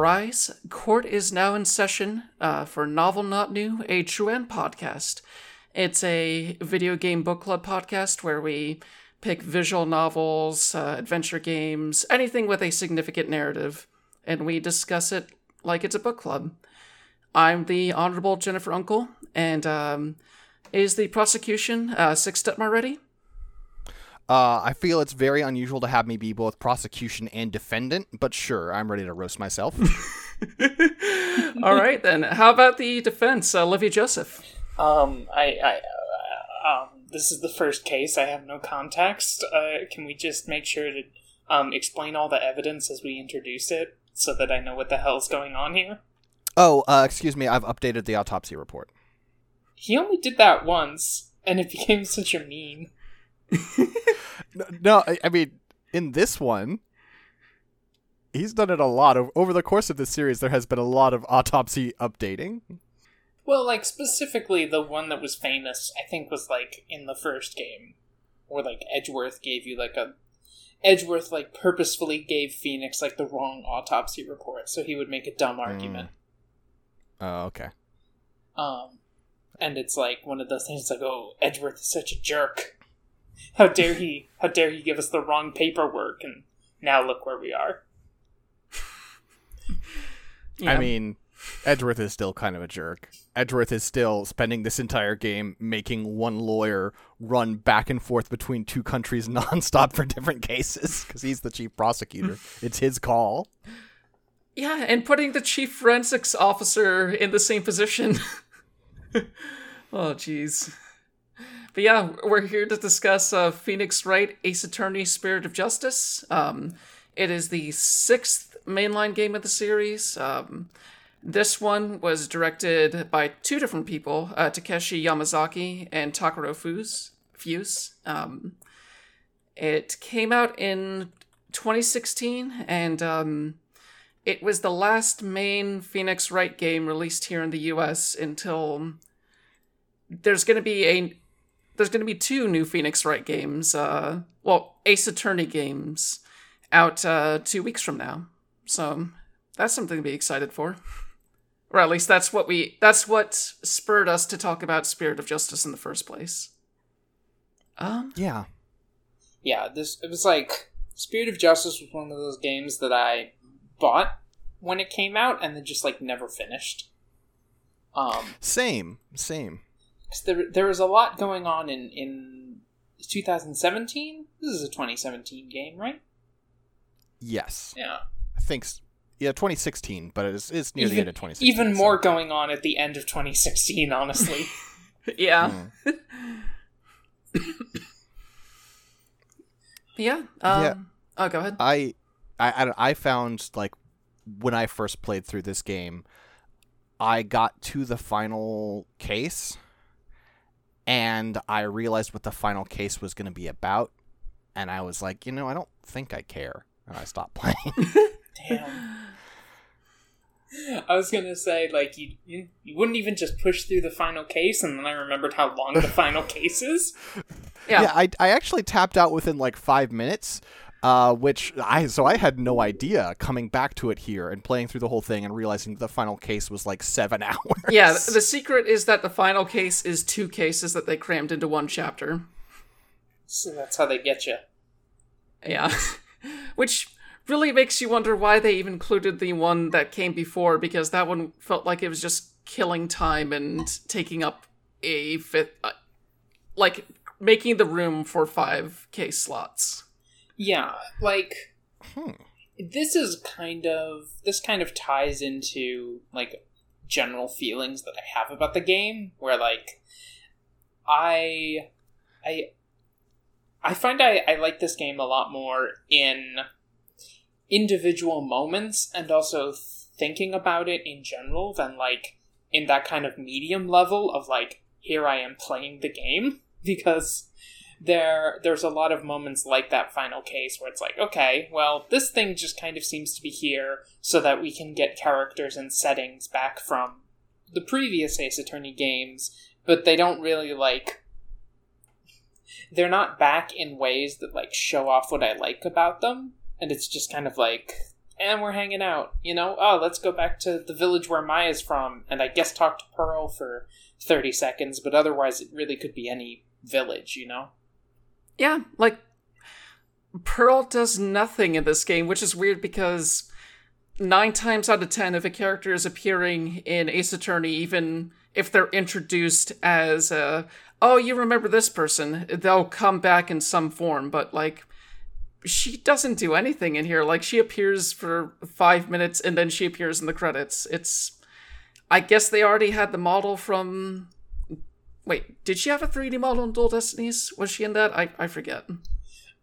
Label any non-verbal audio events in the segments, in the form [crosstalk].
Rise. Court is now in session uh, for Novel Not New, a Truan podcast. It's a video game book club podcast where we pick visual novels, uh, adventure games, anything with a significant narrative, and we discuss it like it's a book club. I'm the Honorable Jennifer Uncle, and um, is the prosecution uh, Six Stepmar ready? Uh, I feel it's very unusual to have me be both prosecution and defendant, but sure, I'm ready to roast myself. [laughs] All right, then. How about the defense, uh, Olivia Joseph? Um, I, I, uh, um, this is the first case. I have no context. Uh, can we just make sure to um, explain all the evidence as we introduce it, so that I know what the hell's going on here? oh, uh, excuse me, I've updated the autopsy report. He only did that once, and it [laughs] became such a meme. [laughs] No, I, I mean, in this one, he's done it a lot. Over the course of this series, there has been a lot of autopsy updating. Well, like specifically the one that was famous, I think was like in the first game, where like Edgeworth gave you like a Edgeworth like purposefully gave Phoenix like the wrong autopsy report, so he would make a dumb argument. Oh, okay. Um, and it's like one of those things like, oh, Edgeworth is such a jerk. How dare he? How dare he give us the wrong paperwork? And now look where we are. [laughs] Yeah. I mean, Edgeworth is still kind of a jerk. Edgeworth is still spending this entire game making one lawyer run back and forth between two countries [laughs] nonstop for different cases because he's the chief prosecutor. [laughs] it's his call. Yeah, and putting the chief forensics officer in the same position. oh, jeez. But yeah, we're here to discuss uh, Phoenix Wright Ace Attorney Spirit of Justice. Um, it is the sixth mainline game of the series. Um, this one was directed by two different people, uh, Takeshi Yamazaki and Takuro Fuse. Fuse. Um, it came out in 2016, and um, it was the last main Phoenix Wright game released here in the US until there's going to be a there's going to be two new Phoenix Wright games uh well Ace Attorney games out uh 2 weeks from now. So that's something to be excited for. Or at least that's what we that's what spurred us to talk about Spirit of Justice in the first place. Um Yeah. Yeah, this it was like Spirit of Justice was one of those games that I bought when it came out and then just like never finished. Um, Same. Same. 'Cause there there was a lot going on in in 2017. This is a 2017 game, right? Yes. Yeah. I think. s- Yeah, 2016, but it's, it's near the end of 2016. even so- more going on at the end of 2016, honestly. [laughs] yeah. [laughs] Mm. Yeah. Um Yeah. Oh, go ahead. I, I, I, I found like when I first played through this game, I got to the final case, and I realized what the final case was going to be about, and I was like, you know, I don't think I care, and I stopped playing. [laughs] Damn. I was gonna say like you, you you wouldn't even just push through the final case, and then I remembered how long the final [laughs] case is. Yeah. I, I actually tapped out within like five minutes. Uh, which I so I had no idea coming back to it here and playing through the whole thing and realizing the final case was like seven [laughs] hours. Yeah, the secret is that the final case is two cases that they crammed into one chapter. So that's how they get you. Yeah. [laughs] Which really makes you wonder why they even included the one that came before, because that one felt like it was just killing time and taking up a fifth. Uh, like, making the room for five case slots. Yeah, like Hmm. this is kind of this kind of ties into like general feelings that I have about the game where like I I I find I, I like this game a lot more in individual moments and also thinking about it in general than like in that kind of medium level of like here I am playing the game [laughs] because there there's a lot of moments like that final case where it's like okay well this thing just kind of seems to be here so that we can get characters and settings back from the previous ace attorney games but they don't really like they're not back in ways that like show off what i like about them and it's just kind of like and we're hanging out. You know, oh, let's go back to the village where Maya's from, and I guess talk to Pearl for thirty seconds. But otherwise, it really could be any village. You know. Yeah, like Pearl does nothing in this game, which is weird because nine times out of ten, if a character is appearing in Ace Attorney, even if they're introduced as uh, oh, you remember this person, they'll come back in some form, but like she doesn't do anything in here. Like she appears for five minutes and then she appears in the credits. It's I guess they already had the model from Wait, did she have a 3D model in Dual Destinies? Was she in that? I, I forget.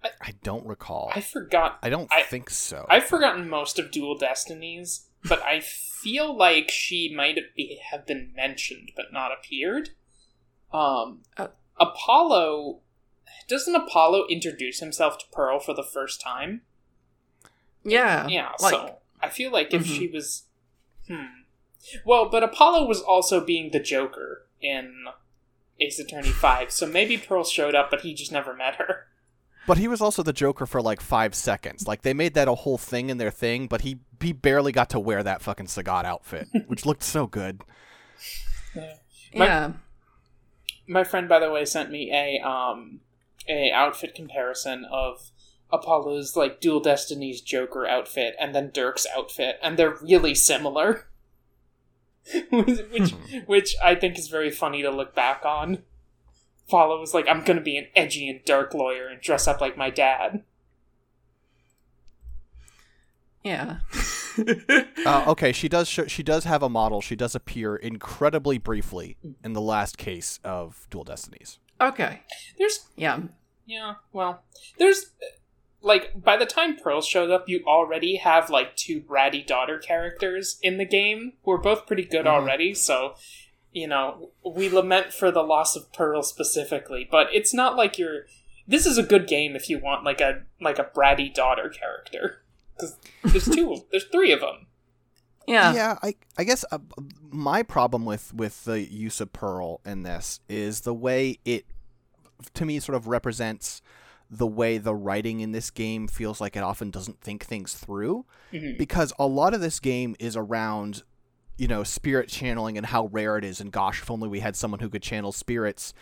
I don't recall. I forgot. I don't I- think so. I've forgotten most of Dual Destinies, but I feel like she might be, have been mentioned but not appeared. Um, Uh. Apollo doesn't Apollo introduce himself to Pearl for the first time? Yeah. Yeah, Like so I feel like if Mhm. she was, hmm, well, but Apollo was also being the Joker in Ace Attorney Five, so maybe Pearl showed up, but he just never met her. But he was also the Joker for like five seconds. Like they made that a whole thing in their thing, but he he barely got to wear that fucking Sagat outfit, [laughs] which looked so good. yeah. My friend, by the way, sent me a um a outfit comparison of Apollo's like Dual Destinies Joker outfit and then Dhurke's outfit, and they're really similar. [laughs] which which I think is very funny to look back on. Apollo was like, I'm gonna be an edgy and dark lawyer and dress up like my dad. Yeah. [laughs] Uh, okay, she does show, she does have a model. She does appear incredibly briefly in the last case of Dual Destinies. okay. There's Yeah. Yeah, well, there's like by the time Pearl showed up, you already have like two bratty daughter characters in the game who are both pretty good Mhm. already. So, you know, we lament for the loss of Pearl specifically, but it's not like you're. This is a good game if you want like a like a bratty daughter character because there's two, of- there's three of them. Yeah, yeah. I I guess uh, my problem with with the use of Pearl in this is the way it to me sort of represents the way the writing in this game feels like it often doesn't think things through Mhm. because a lot of this game is around you know spirit channeling and how rare it is and gosh if only we had someone who could channel spirits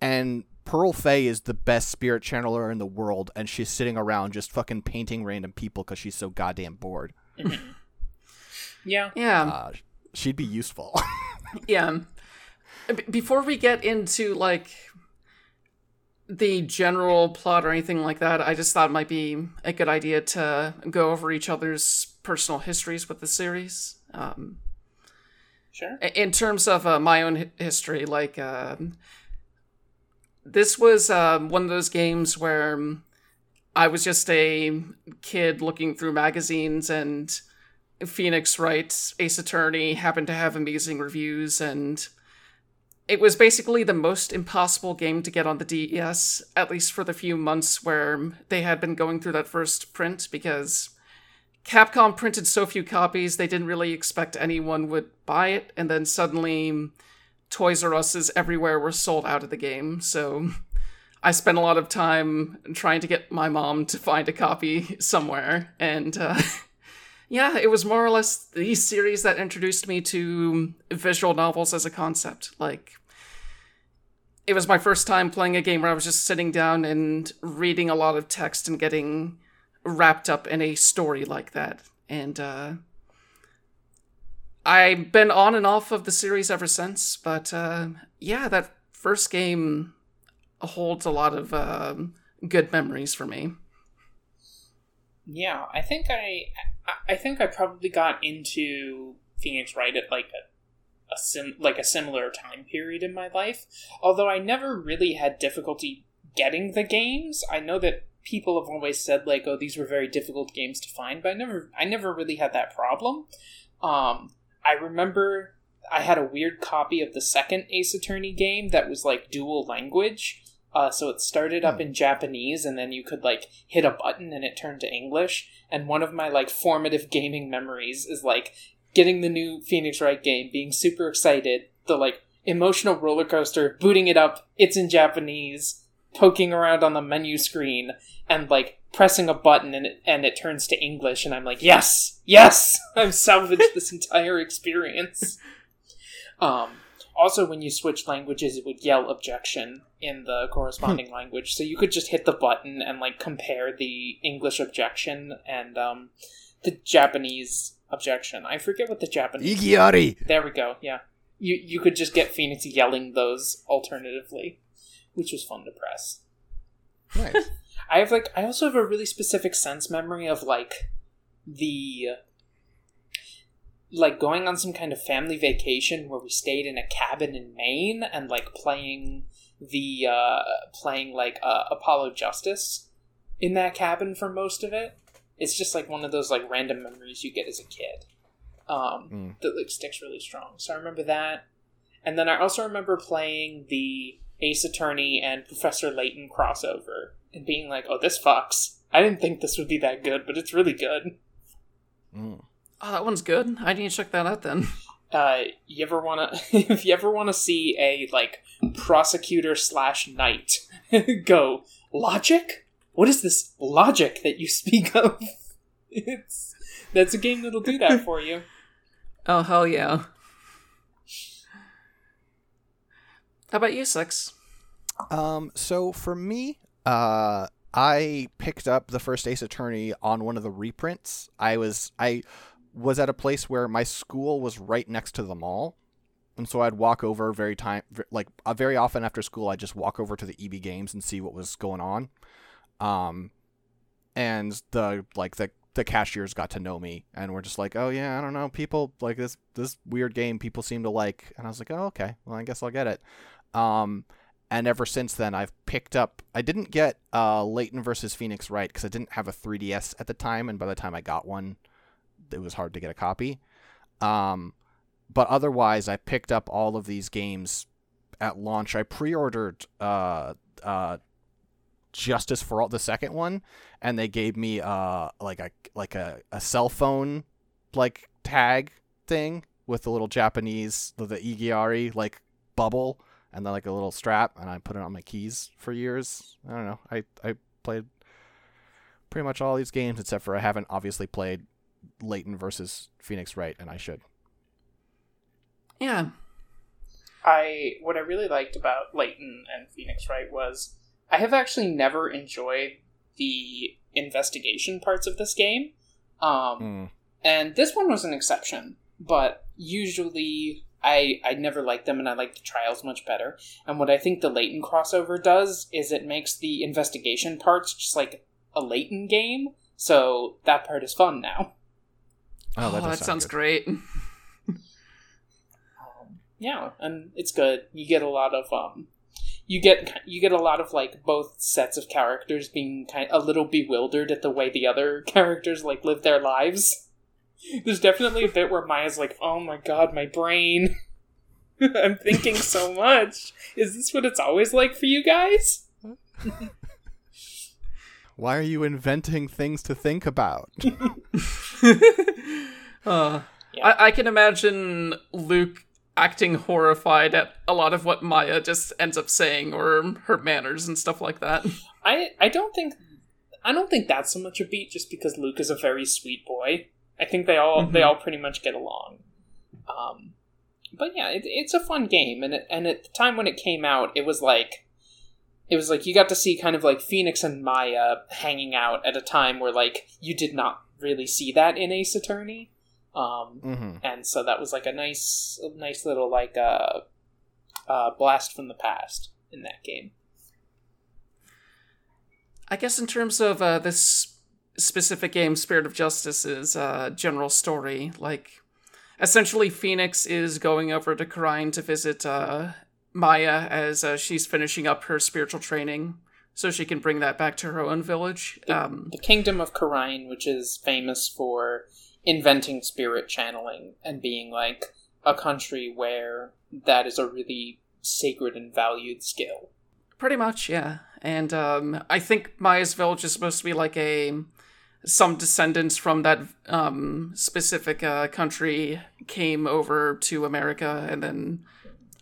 and Pearl Fey is the best spirit channeler in the world and she's sitting around just fucking painting random people cuz she's so goddamn bored. Yeah, Yeah. Uh, she'd be useful. [laughs] Yeah. B- before we get into like the general plot or anything like that, I just thought it might be a good idea to go over each other's personal histories with the series. Um, sure. in terms of uh, my own history, like um this was um, one of those games where I was just a kid looking through magazines, and Phoenix Wright Ace Attorney happened to have amazing reviews, and it was basically the most impossible game to get on the DS, at least for the few months where they had been going through that first print, because Capcom printed so few copies, they didn't really expect anyone would buy it, and then suddenly Toys R Us's everywhere were sold out of the game. So I spent a lot of time trying to get my mom to find a copy somewhere, and uh, [laughs] yeah, it was more or less the series that introduced me to visual novels as a concept. Like, it was my first time playing a game where I was just sitting down and reading a lot of text and getting wrapped up in a story like that. And uh, I've been on and off of the series ever since. But uh, yeah, that first game holds a lot of um good memories for me. Yeah, I think I, I- think I probably got into Phoenix Wright at like a, a sim like a similar time period in my life. Although I never really had difficulty getting the games. I know that people have always said like, oh, these were very difficult games to find, but I never, I never really had that problem. Um, I remember I had a weird copy of the second Ace Attorney game that was like dual language. Uh, so it started up in Japanese, and then you could like hit a button and it turned to English. And one of my like formative gaming memories is like getting the new Phoenix Wright game, being super excited, the like emotional roller coaster, booting it up, it's in Japanese, poking around on the menu screen, and like pressing a button and it, and it turns to English, and I'm like, yes, yes, [laughs] I've salvaged this entire experience. [laughs] Um, also, when you switch languages, it would yell objection in the corresponding language, so you could just hit the button and like compare the English objection and um, the Japanese objection. I forget what the Japanese. Igiari. There we go. Yeah, you you could just get Phoenix yelling those alternatively, which was fun to press. Nice. [laughs] I have like I also have a really specific sense memory of like the like going on some kind of family vacation where we stayed in a cabin in Maine and like playing the uh playing like uh, Apollo Justice in that cabin for most of it. It's just like one of those like random memories you get as a kid. Um Mm. that like sticks really strong. So I remember that. And then I also remember playing the Ace Attorney and Professor Layton crossover and being like, "Oh, this fucks." I didn't think this would be that good, but it's really good. Mm. Oh, that one's good. I need to check that out then. [laughs] Uh, you ever wanna [laughs] if you ever wanna see a like prosecutor slash knight [laughs] go logic? What is this logic that you speak of? It's that's a game that'll do that for you. Oh hell yeah. How about you, Six? Um, so for me, uh, I picked up the first Ace Attorney on one of the reprints. I was I was at a place where my school was right next to the mall, and so I'd walk over very time like uh, very often after school. I'd just walk over to the EB Games and see what was going on. Um, and the like the the cashiers got to know me and were just like, oh yeah, I don't know, people like this this weird game people seem to like, and I was like, oh okay, well I guess I'll get it. Um, and ever since then I've picked up. I didn't get uh Layton versus Phoenix Wright because I didn't have a 3DS at the time, and by the time I got one, it was hard to get a copy. Um, but otherwise, I picked up all of these games at launch. I pre-ordered uh uh Justice for All, the second one, and they gave me uh like a like a, a cell phone like tag thing with the little Japanese the, the Igiari like bubble and then like a little strap and I put it on my keys for years. I don't know. I I played pretty much all these games except for I haven't obviously played Layton versus Phoenix Wright and I should. Yeah. I what I really liked about Layton and Phoenix Wright was I have actually never enjoyed the investigation parts of this game. Um, Mm. and this one was an exception, but usually I I never liked them and I like the trials much better. And what I think the Layton crossover does is it makes the investigation parts just like a Layton game. So that part is fun now. [laughs] Oh, Oh, that, that, sound sounds good. great. [laughs] Um, yeah, and it's good. You get a lot of um, you get you get a lot of like both sets of characters being kind of a little bewildered at the way the other [laughs] characters like live their lives. There's definitely a bit where Maya's like, "Oh my god, my brain! [laughs] I'm thinking so much. Is this what it's always like for you guys?" Why are you inventing things to think about? Uh, Yeah. I, I can imagine Luke acting horrified at a lot of what Maya just ends up saying or her manners and stuff like that. I I don't think I don't think that's so much a beat just because Luke is a very sweet boy. I think they all they Mhm. all pretty much get along. Um, but yeah, it, it's a fun game, and it, and at the time when it came out, it was like it was like you got to see kind of like Phoenix and Maya hanging out at a time where like you did not really see that in Ace Attorney. Um, hmm and so that was like a nice a nice little like uh, uh blast from the past in that game. I guess in terms of uh, this specific game, Spirit of Justice's uh, general story, like essentially Phoenix is going over to Khura'in to visit uh, Maya as uh, she's finishing up her spiritual training, so she can bring that back to her own village. Um, the kingdom of Khura'in, which is famous for inventing spirit channeling and being like a country where that is a really sacred and valued skill. Pretty much, yeah. And um, I think Maya's village is supposed to be like a some descendants from that um, specific uh, country came over to America, and then,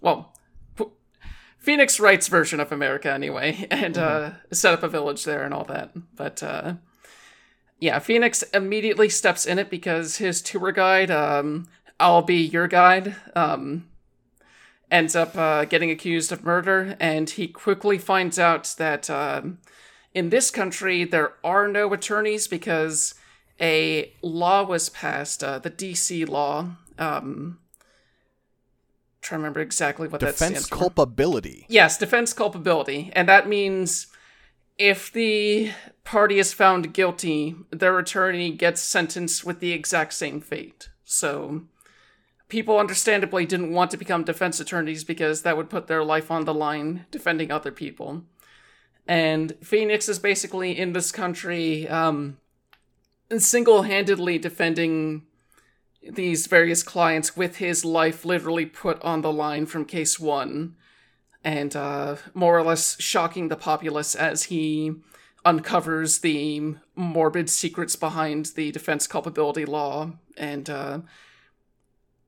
well, p- Phoenix Wright's version of America, anyway, [laughs] and uh, set up a village there and all that. But uh, yeah, Phoenix immediately steps in it because his tour guide, um, I'll be your guide, um, ends up uh, getting accused of murder, and he quickly finds out that um, in this country there are no attorneys because a law was passed, uh, the DC law. Um, trying to remember exactly what that Defense stands for. culpability. Yes, defense culpability. And that means if the party is found guilty, their attorney gets sentenced with the exact same fate. So people understandably didn't want to become defense attorneys because that would put their life on the line defending other people. And Phoenix is basically in this country um, single handedly defending these various clients with his life literally put on the line from case one and uh, more or less shocking the populace as he uncovers the morbid secrets behind the defense culpability law and uh,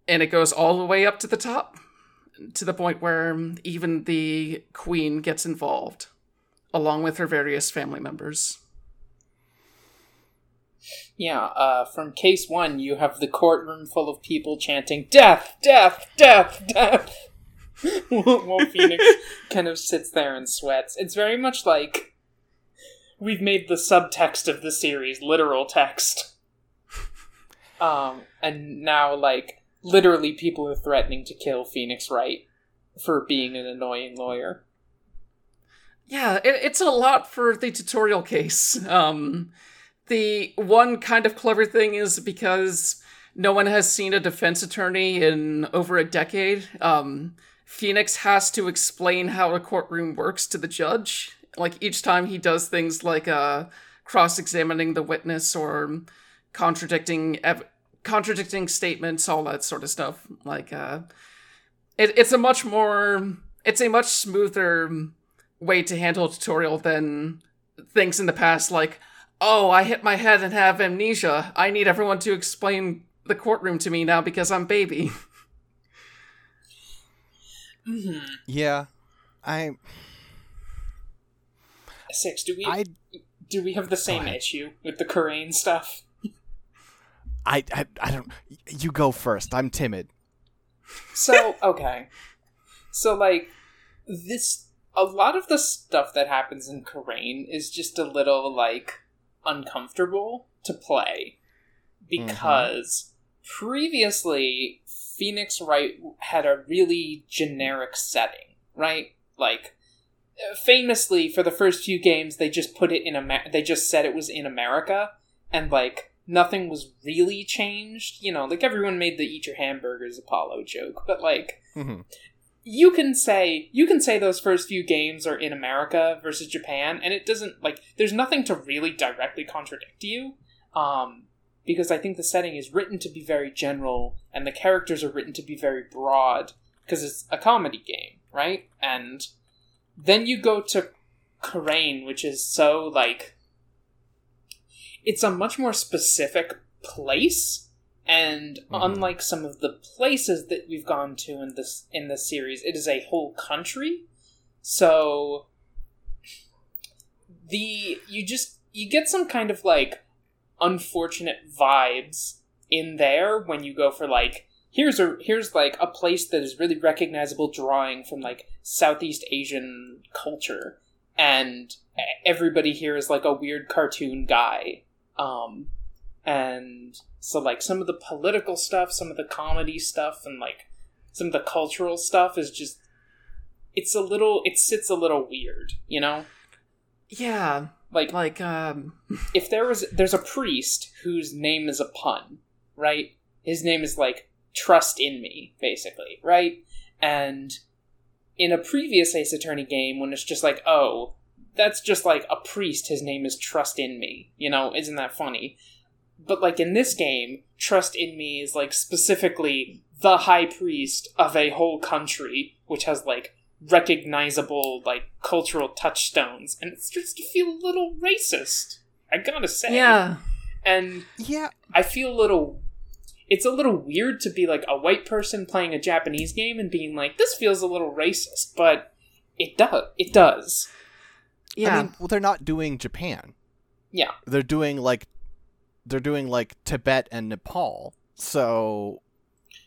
and it goes all the way up to the top to the point where even the queen gets involved along with her various family members Yeah, uh, from case one, you have the courtroom full of people chanting "Death, death, death, death," [laughs] while Phoenix [laughs] kind of sits there and sweats. It's very much like we've made the subtext of the series literal text. [laughs] Um, and now, like, literally, people are threatening to kill Phoenix Wright for being an annoying lawyer. Yeah, it, it's a lot for the tutorial case. Um, the one kind of clever thing is because no one has seen a defense attorney in over a decade, um, Phoenix has to explain how a courtroom works to the judge. Like each time he does things like uh, cross examining the witness or contradicting ev- contradicting statements, all that sort of stuff. Like uh, it, it's a much more it's a much smoother way to handle a tutorial than things in the past like oh i hit my head and have amnesia i need everyone to explain the courtroom to me now because i'm baby [laughs] Mm-hmm. Yeah, I Six. Do we I do we have the same issue with the Khura'in stuff? I I, I don't. You go first. I'm timid. So [laughs] okay, so like this, a lot of the stuff that happens in Khura'in is just a little like uncomfortable to play mm-hmm. because previously Phoenix Wright had a really generic setting, right? Like famously for the first few games they just put it in Amer- they just said it was in America and like nothing was really changed, you know, like everyone made the eat your hamburgers Apollo joke, but like Mhm. you can say you can say those first few games are in America versus Japan, and it doesn't like there's nothing to really directly contradict you, um, because I think the setting is written to be very general and the characters are written to be very broad because it's a comedy game, right? And then you go to Khura'in, which is so like it's a much more specific place and Mhm. unlike some of the places that we've gone to in this in this series it is a whole country so the you just you get some kind of like unfortunate vibes in there when you go for like here's a here's like a place that is really recognizable drawing from like southeast asian culture and everybody here is like a weird cartoon guy. Um and so like some of the political stuff some of the comedy stuff and like some of the cultural stuff is just it's a little it sits a little weird you know? Yeah. Like like um [laughs] if there was there's a priest whose name is a pun right? His name is like trust in me basically right? And in a previous ace attorney game when it's just like oh that's just like a priest. His name is trust in me. You know isn't that funny? But like in this game trust in me is like specifically the high priest of a whole country which has like recognizable like cultural touchstones. And it starts to feel a little racist i gotta say. Yeah. And Yeah, i feel a little it's a little weird to be like a white person playing a japanese game and being like this feels a little racist but It does. It does. Yeah. I mean, well, they're not doing Japan. Yeah. They're doing like they're doing like Tibet and Nepal. So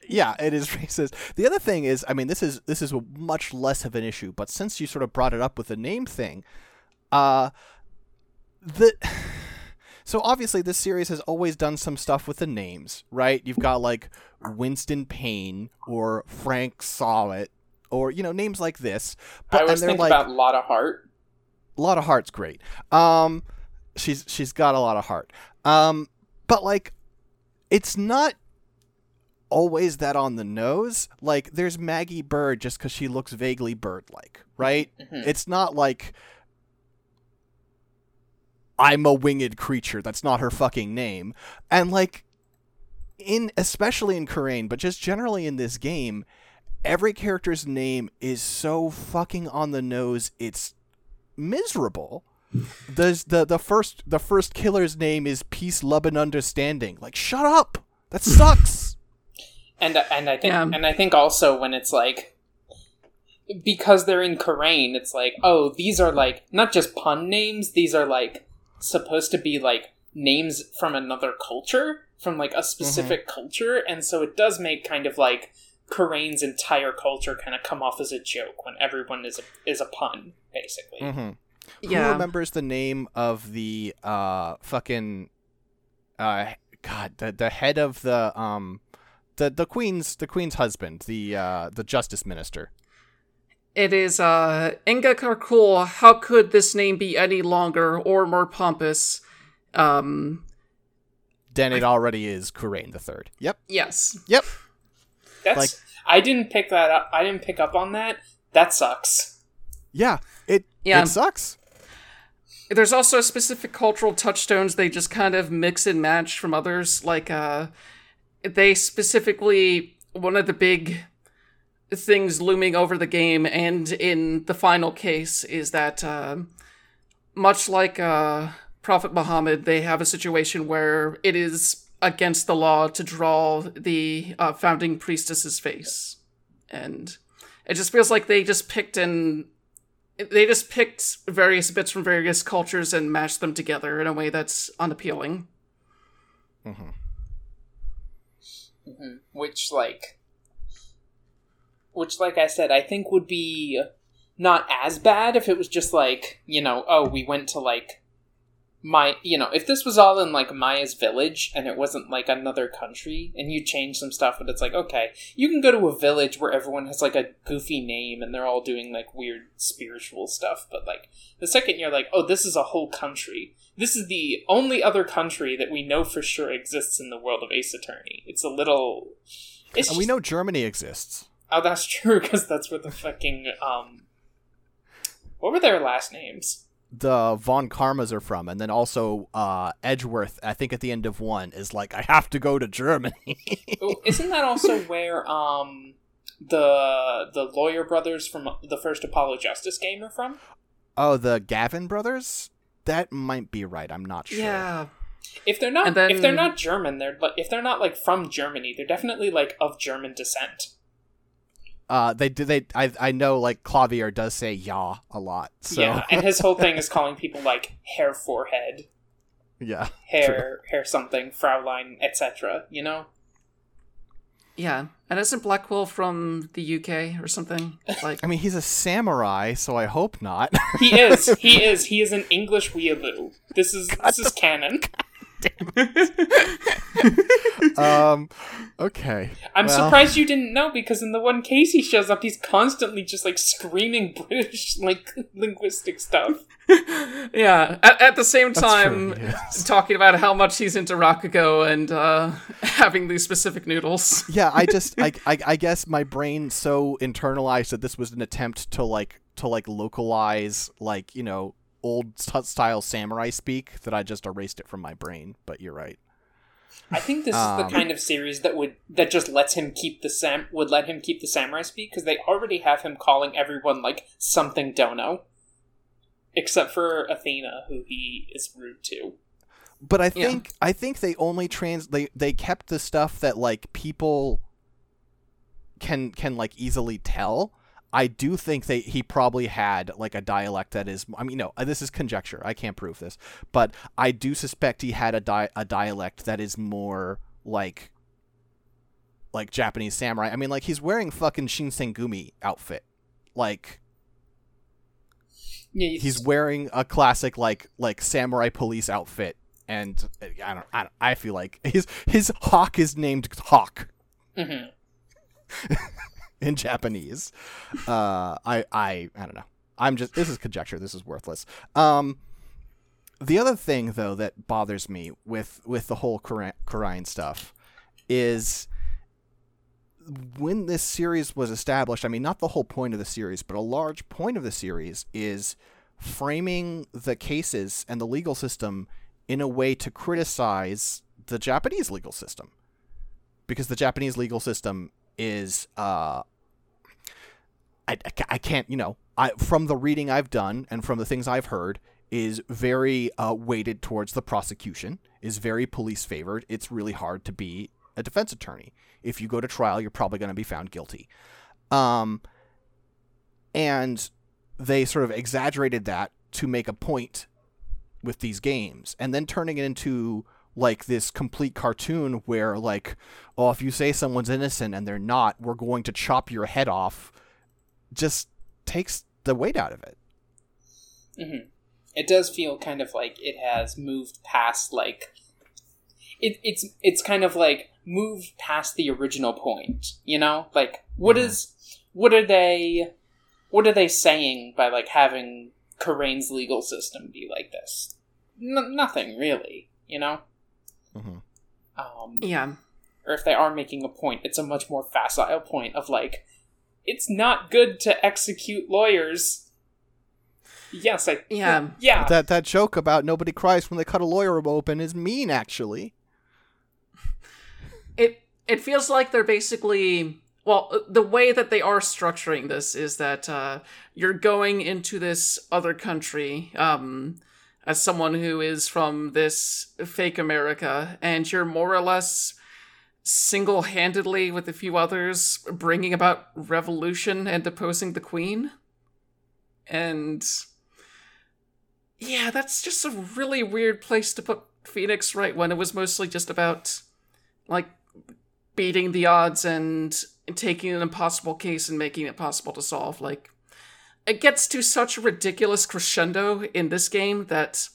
yeah, it is [laughs] racist. The other thing is, I mean, this is this is much less of an issue, but since you sort of brought it up with the name thing, uh the so obviously this series has always done some stuff with the names, right? You've got like Winston Payne or Frank Sahwit or you know names like this. I always think like about Lotta Hart. a lot of heart's great. Um, she's she's got a lot of heart. Um, but like, it's not always that on the nose. Like, there's Maggey Byrde just because she looks vaguely bird-like, right? Mhm. It's not like I'm a winged creature. That's not her fucking name. And like, in especially in Khura'in, but just generally in this game, every character's name is so fucking on the nose. It's miserable. The the the first the first killer's name is Peace, Love, and Understanding. Like, shut up. That sucks. [laughs] And uh, and I think Yeah. and I think also when it's like because they're in Khura'in, it's like, oh, these are like not just pun names, these are like supposed to be like names from another culture, from like a specific culture, and so it does make kind of like Khura'in's entire culture kind of come off as a joke when everyone is a is a pun, basically. mm-hmm. Who yeah. remembers the name of the uh fucking uh God the the head of the um the the queen's the queen's husband the uh the justice minister. It is uh Inga Karkul. How could this name be any longer or more pompous? Um Then it already is Khura'in the third. Yep. yes. Yep. That's Like- I didn't pick that up. I didn't pick up on that. That sucks. Yeah. It Yeah. it sucks. There's also specific cultural touchstones they just kind of mix and match from others. Like, uh, they specifically, one of the big things looming over the game and in the final case is that, uh, much like uh, Prophet Muhammad, they have a situation where it is against the law to draw the uh, founding priestess's face. And it just feels like they just picked and they just picked various bits from various cultures and mashed them together in a way that's unappealing. hmm hmm Which, like, which, like I said, I think would be not as bad if it was just like, you know, oh, we went to like my, you know, if this was all in like Maya's village and it wasn't like another country and you change some stuff, but it's like, okay, you can go to a village where everyone has like a goofy name and they're all doing like weird spiritual stuff, but like the second you're like, oh, this is a whole country. This is the only other country that we know for sure exists in the world of Ace Attorney. It's a little. It's And we know Germany exists. Oh, that's [laughs] true because that's where the fucking um. What were their last names? The Von Karmas are from, and then also uh, Edgeworth. I think at the end of one is like, I have to go to Germany. [laughs] Oh, Isn't that also where um the the lawyer brothers from the first Apollo Justice game are from? oh, the Gavin brothers. That might be right. I'm not sure. Yeah. If they're not, then- if they're not German, they're like if they're not like from Germany, they're definitely like of German descent. Uh, they do. They. I. I know. Like Klavier does say "ja" a lot. So Yeah, and his whole thing is calling people like Herr Forehead, yeah. hair hair something, Fraulein, etc. You know. Yeah. And isn't Blackquill from the UK or something? Like [laughs] I mean, he's a samurai, so I hope not. He is. [laughs] He is. He is an English weeaboo. This is this is canon. [laughs] [laughs] um. Okay. I'm Well- surprised you didn't know because in the one case he shows up, he's constantly just like screaming [laughs] British like linguistic stuff. [laughs] Yeah. At, at the same time true, yes. talking about how much he's into Rakugo and uh having these specific noodles. Yeah. I just. I, I. I guess my brain so internalized that this was an attempt to like to like localize like you know old style samurai speak that I just erased it from my brain. But you're right. I think this is Um. the kind of series that would that just lets him keep the sam would let him keep the samurai speak because they already have him calling everyone like something dono, except for Athena, who he is rude to. But I Yeah. think I think they only trans they they kept the stuff that like people can can like easily tell. I do think that he probably had like a dialect that is. I mean, no, this is conjecture. I can't prove this, but I do suspect he had a di- a dialect that is more like like Japanese samurai. I mean, like he's wearing fucking Shinsengumi outfit, like. Yeah, He's wearing a classic like like samurai police outfit, and uh, I don't I, don't, I feel like [laughs] his his hawk is named Hawk hmm [laughs] in Japanese. Uh, I, I, I don't know. I'm just. This is conjecture. This is worthless. Um, the other thing though that bothers me with with the whole Khura'in stuff is when this series was established. I mean, not the whole point of the series, but a large point of the series is framing the cases and the legal system in a way to criticize the Japanese legal system because the Japanese legal system is uh I, I can't you know I from the reading I've done and from the things I've heard is very uh, weighted towards the prosecution is very police favored. It's really hard to be a defense attorney. If you go to trial you're probably going to be found guilty. Um and they sort of exaggerated that to make a point with these games and then turning it into like this complete cartoon where like oh if you say someone's innocent and they're not we're going to chop your head off just takes the weight out of it mm-hmm. It does feel kind of like it has moved past like it, it's it's kind of like moved past the original point. You know, like what Mhm. is what are they what are they saying by like having Khura'in's legal system be like this? N- nothing really. You know. Mhm. Um, Yeah. or if they are making a point, it's a much more facile point of like, it's not good to execute lawyers. Yes, I Yeah. yeah. that that joke about nobody cries when they cut a lawyer open is mean actually [laughs] It it feels like they're basically well, uh, the way that they are structuring this is that uh, you're going into this other country um, as someone who is from this fake America, and you're more or less single-handedly, with a few others, bringing about revolution and deposing the queen. And yeah, that's just a really weird place to put Phoenix Wright when it was mostly just about like beating the odds and taking an impossible case and making it possible to solve. Like, it gets to such a ridiculous crescendo in this game that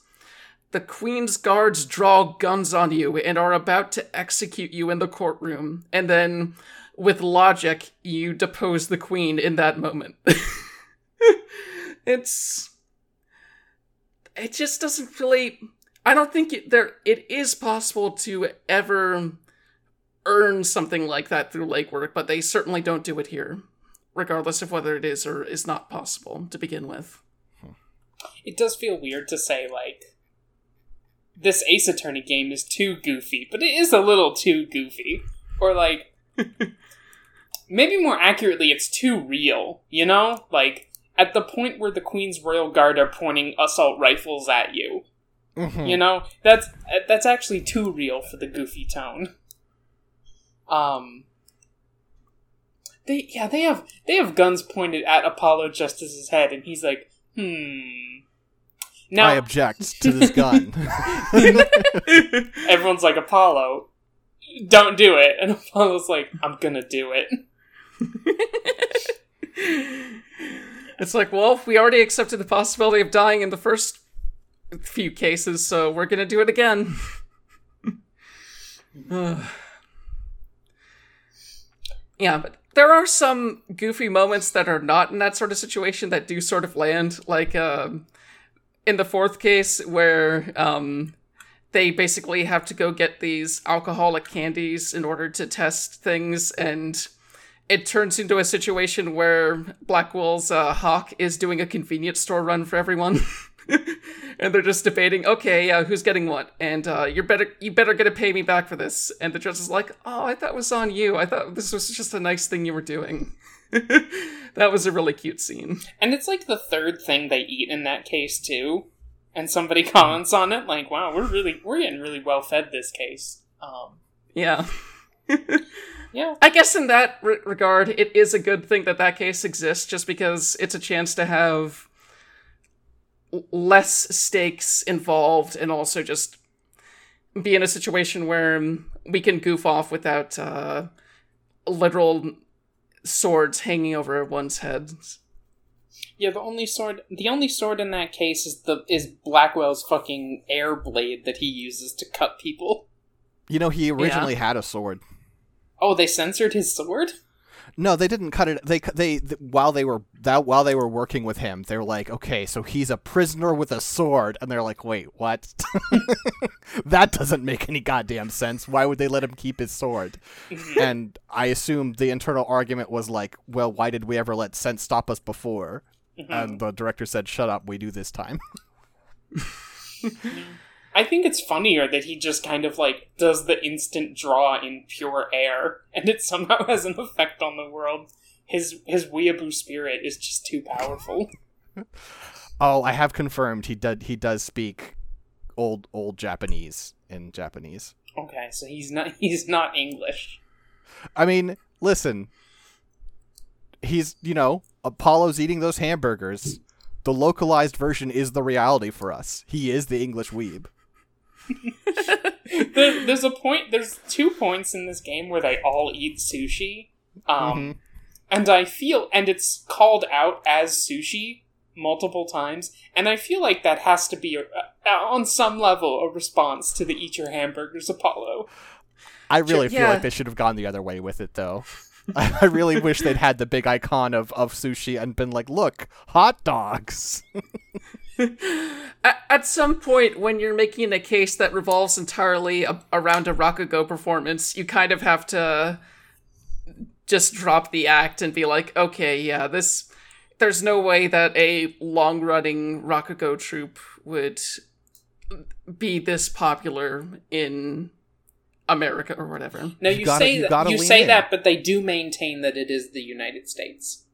the Queen's guards draw guns on you and are about to execute you in the courtroom, and then, with logic, you depose the Queen in that moment. [laughs] it's. It just doesn't really. I don't think it, there. It is possible to ever earn something like that through legwork, but they certainly don't do it here, regardless of whether it is or is not possible to begin with. It does feel weird to say like this Ace Attorney game is too goofy, but it is a little too goofy. Or like [laughs] maybe more accurately, it's too real, you know? Like at the point where the Queen's Royal Guard are pointing assault rifles at you. Mhm. You know, that's that's actually too real for the goofy tone. Um they yeah, they have they have guns pointed at Apollo Justice's head and he's like, "Hmm." Now I object to this gun. [laughs] everyone's like, "Apollo, don't do it." And Apollo's like, "I'm going to do it." [laughs] It's like, well, we already accepted the possibility of dying in the first few cases, so we're gonna do it again. [laughs] [sighs] [sighs] Yeah, but there are some goofy moments that are not in that sort of situation that do sort of land, like um, in the fourth case where um, they basically have to go get these alcoholic candies in order to test things and it turns into a situation where Blackquill's uh, Hawk is doing a convenience store run for everyone. [laughs] [laughs] and they're just debating, okay, uh, who's getting what? And uh, you're better, you better get to pay me back for this. And the judge is like, oh, I thought it was on you. I thought this was just a nice thing you were doing. [laughs] that was a really cute scene. And it's like the third thing they eat in that case too. And somebody [laughs] comments on it like, "Wow, we're really we're getting really well fed this case." Um Yeah. Yeah. I guess in that re- regard, it is a good thing that that case exists, just because it's a chance to have less stakes involved, and also just be in a situation where we can goof off without uh, literal swords hanging over one's head. Yeah, the only sword the only sword in that case is the is Blackquill's fucking air blade that he uses to cut people. You know, he originally had a sword. Oh, they censored his sword? No, they didn't cut it. They they th- while they were that while they were working with him, they were like, okay, so he's a prisoner with a sword, and they're like, wait, what? [laughs] that doesn't make any goddamn sense. Why would they let him keep his sword? [laughs] and I assume the internal argument was like, well, why did we ever let sense stop us before? Mm-hmm. And the director said, shut up, we do this time. [laughs] I think it's funnier that he just kind of like does the instant draw in pure air, [laughs] and it somehow has an effect on the world. His his weeaboo spirit is just too powerful. [laughs] oh, I have confirmed he did. He does speak old old Japanese in Japanese. okay, so he's not [laughs] he's not English. I mean, listen. He's, you know, Apollo's eating those hamburgers. The localized version is the reality for us. He is the English weeb. [laughs] There, there's a point. There's two points in this game where they all eat sushi, um, Mhm. and I feel and it's called out as sushi multiple times, and I feel like that has to be a, a- on some level a response to the eat your hamburgers Apollo. I really feel like they should have gone the other way with it, though. I [laughs] I really wish they'd had the big icon of, of sushi and been like, look, hot dogs. [laughs] At, at some point, when you're making a case that revolves entirely a- around a Rakugo performance, you kind of have to just drop the act and be like, okay, yeah, this. There's no way that a long running Rakugo troupe would be this popular in America or whatever. Now You you, gotta- say you that you say in. that, but they do maintain that it is the United States.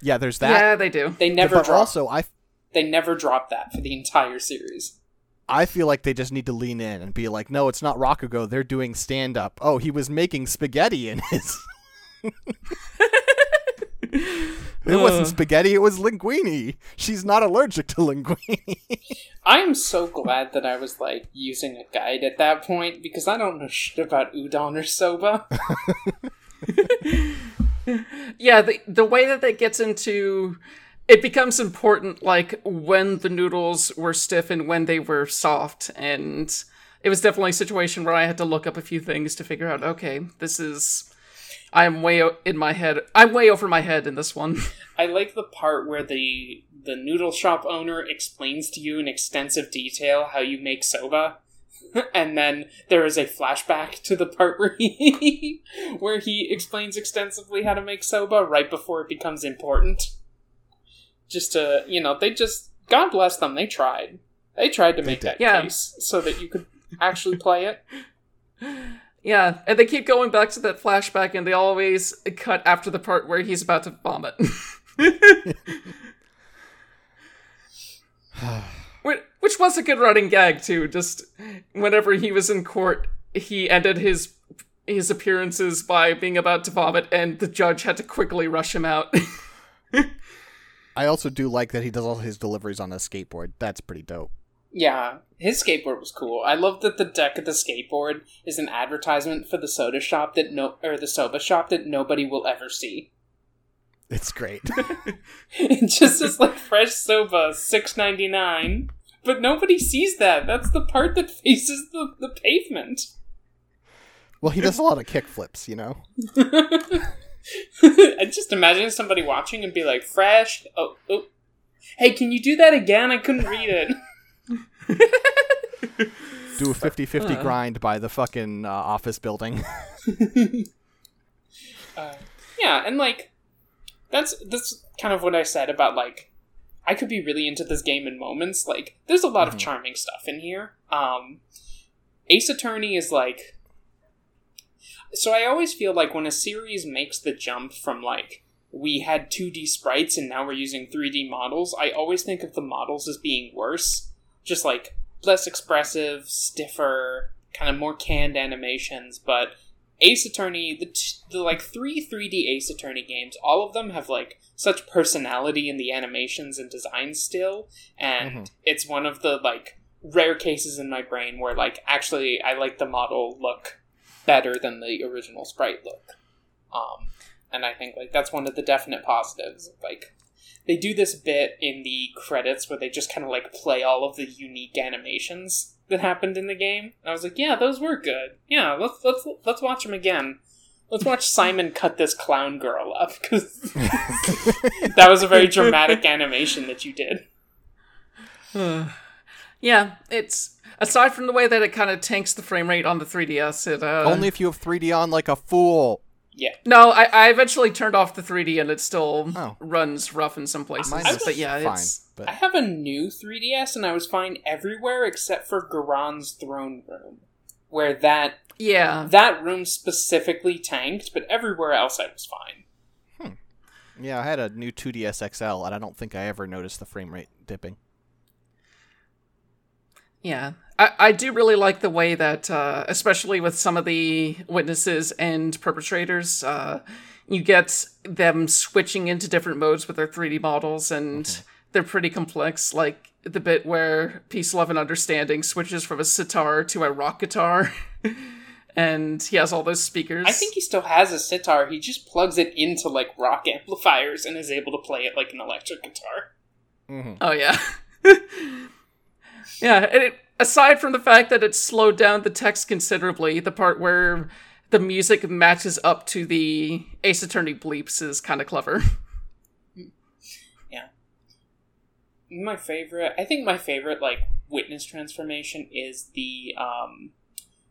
Yeah, there's that. yeah, they do. They never but drop. also, I they never drop that for the entire series. I feel like they just need to lean in and be like, no, it's not Rakugo. They're doing stand up. Oh, he was making spaghetti in his. [laughs] it wasn't uh. spaghetti, it was linguine. She's not allergic to linguine. I am so glad that I was like using a guide at that point because I don't know shit about udon or soba. [laughs] [laughs] yeah the, the way that that gets into it becomes important like when the noodles were stiff and when they were soft and it was definitely a situation where i had to look up a few things to figure out okay this is i'm way o- in my head i'm way over my head in this one [laughs] I like the part where the the noodle shop owner explains to you in extensive detail how you make soba. [laughs] and then there is a flashback to the part where he [laughs] where he explains extensively how to make soba right before it becomes important. Just to you know, they just God bless them, they tried. They tried to make that Yeah. case so that you could actually play it. [laughs] yeah and they keep going back to that flashback and they always cut after the part where he's about to vomit [laughs] Which which was a good running gag too. Just whenever he was in court, he ended his his appearances by being about to vomit, and the judge had to quickly rush him out. [laughs] I also do like that he does all his deliveries on a skateboard. That's pretty dope. Yeah, his skateboard was cool. I love that the deck of the skateboard is an advertisement for the soda shop that no or the soba shop that nobody will ever see. [laughs] It's great. [laughs] [laughs] It just is like fresh soba, six ninety nine. But nobody sees that. That's the part that faces the, the pavement. well, he does a lot of kick flips, you know? [laughs] I just imagine somebody watching and be like, fresh. Oh, oh. Hey, can you do that again? I couldn't read it. [laughs] Do a 50 50 Uh. grind by the fucking uh, office building. [laughs] Uh, yeah, and like that's that's kind of what I said about like I could be really into this game in moments. Like there's a lot of charming stuff in here. Um Ace Attorney is like so I always feel like when a series makes the jump from like we had 2D sprites and now we're using 3D models, I always think of the models as being worse. Just like less expressive, stiffer, kind of more canned animations, but Ace Attorney, the, t- the like three 3D Ace Attorney games, all of them have like such personality in the animations and design still, and Mhm. it's one of the like rare cases in my brain where like actually I like the model look better than the original sprite look. Um, and I think like that's one of the definite positives. Like they do this bit in the credits where they just kind of like play all of the unique animations that happened in the game. And I was like, yeah, those were good. Yeah, let's let's let's watch them again. Let's watch Simon cut this clown girl up because [laughs] that was a very dramatic animation that you did. [sighs] yeah, it's aside from the way that it kind of tanks the frame rate on the 3DS. It uh, Only if you have 3D on like a fool. Yeah, no, I, I eventually turned off the 3D and it still Oh. runs rough in some places. Mine was but yeah, fine, it's but I have a new 3DS and I was fine everywhere except for Ga'ran's throne room, where that yeah, that room specifically tanked, but everywhere else I was fine. yeah, I had a new 2DS XL, and I don't think I ever noticed the frame rate dipping. Yeah. I, I do really like the way that, uh, especially with some of the witnesses and perpetrators, uh, you get them switching into different modes with their 3D models, and they're pretty complex. Like the bit where Peace, Love, and Understanding switches from a sitar to a rock guitar, [laughs] and he has all those speakers. I think he still has a sitar. He just plugs it into like rock amplifiers and is able to play it like an electric guitar. Mm-hmm. Oh yeah, [laughs] yeah. And it, aside from the fact that it slowed down the text considerably, the part where the music matches up to the Ace Attorney bleeps is kind of clever. [laughs] Yeah. My favorite, I think my favorite like witness transformation is the um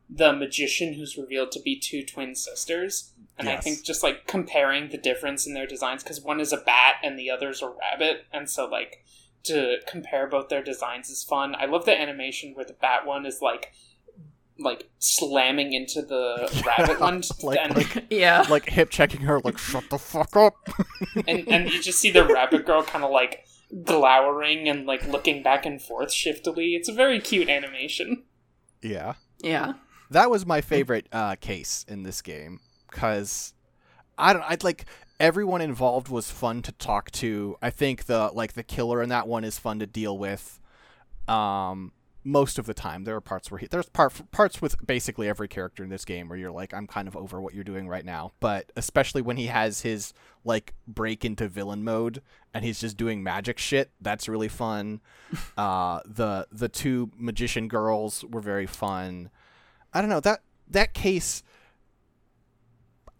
the magician who's revealed to be two twin sisters. And I think just like comparing the difference in their designs because one is a bat and the other's a rabbit, and so like to compare both their designs is fun. I love the animation where the bat one is like like slamming into the [laughs] rabbit one, Like- and, like- [laughs] yeah, Like hip checking her, like shut the fuck up. [laughs] and and you just see the rabbit girl kind of like glowering and like looking back and forth shiftily. It's a very cute animation. yeah. yeah, that was my favorite uh, case in this game because I don't. I'd like everyone involved was fun to talk to. I think the like the killer in that one is fun to deal with. Um, most of the time, there are parts where he, there's part parts with basically every character in this game where you're like, I'm kind of over what you're doing right now. But especially when he has his like break into villain mode and he's just doing magic shit, that's really fun. [laughs] uh, the the two magician girls were very fun. I don't know that that case.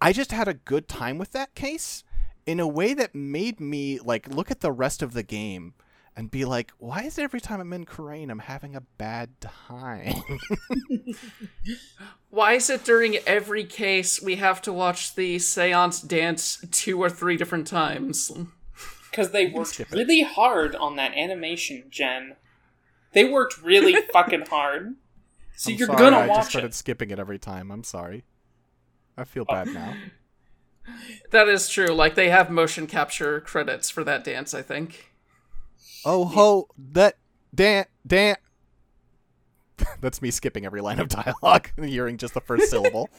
I just had a good time with that case in a way that made me like look at the rest of the game and be like, why is it every time I'm in Khura'in I'm having a bad time? [laughs] Why is it during every case we have to watch the seance dance two or three different times? [laughs] Because they worked really hard on that animation, Jen. They worked really [laughs] fucking hard. So I'm you're sorry, gonna I just started it. skipping it every time. I'm sorry. I feel bad now. [laughs] That is true. Like they have motion capture credits for that dance, I think. Oh ho, that dan dan. [laughs] That's me skipping every line of dialogue, and hearing just the first syllable.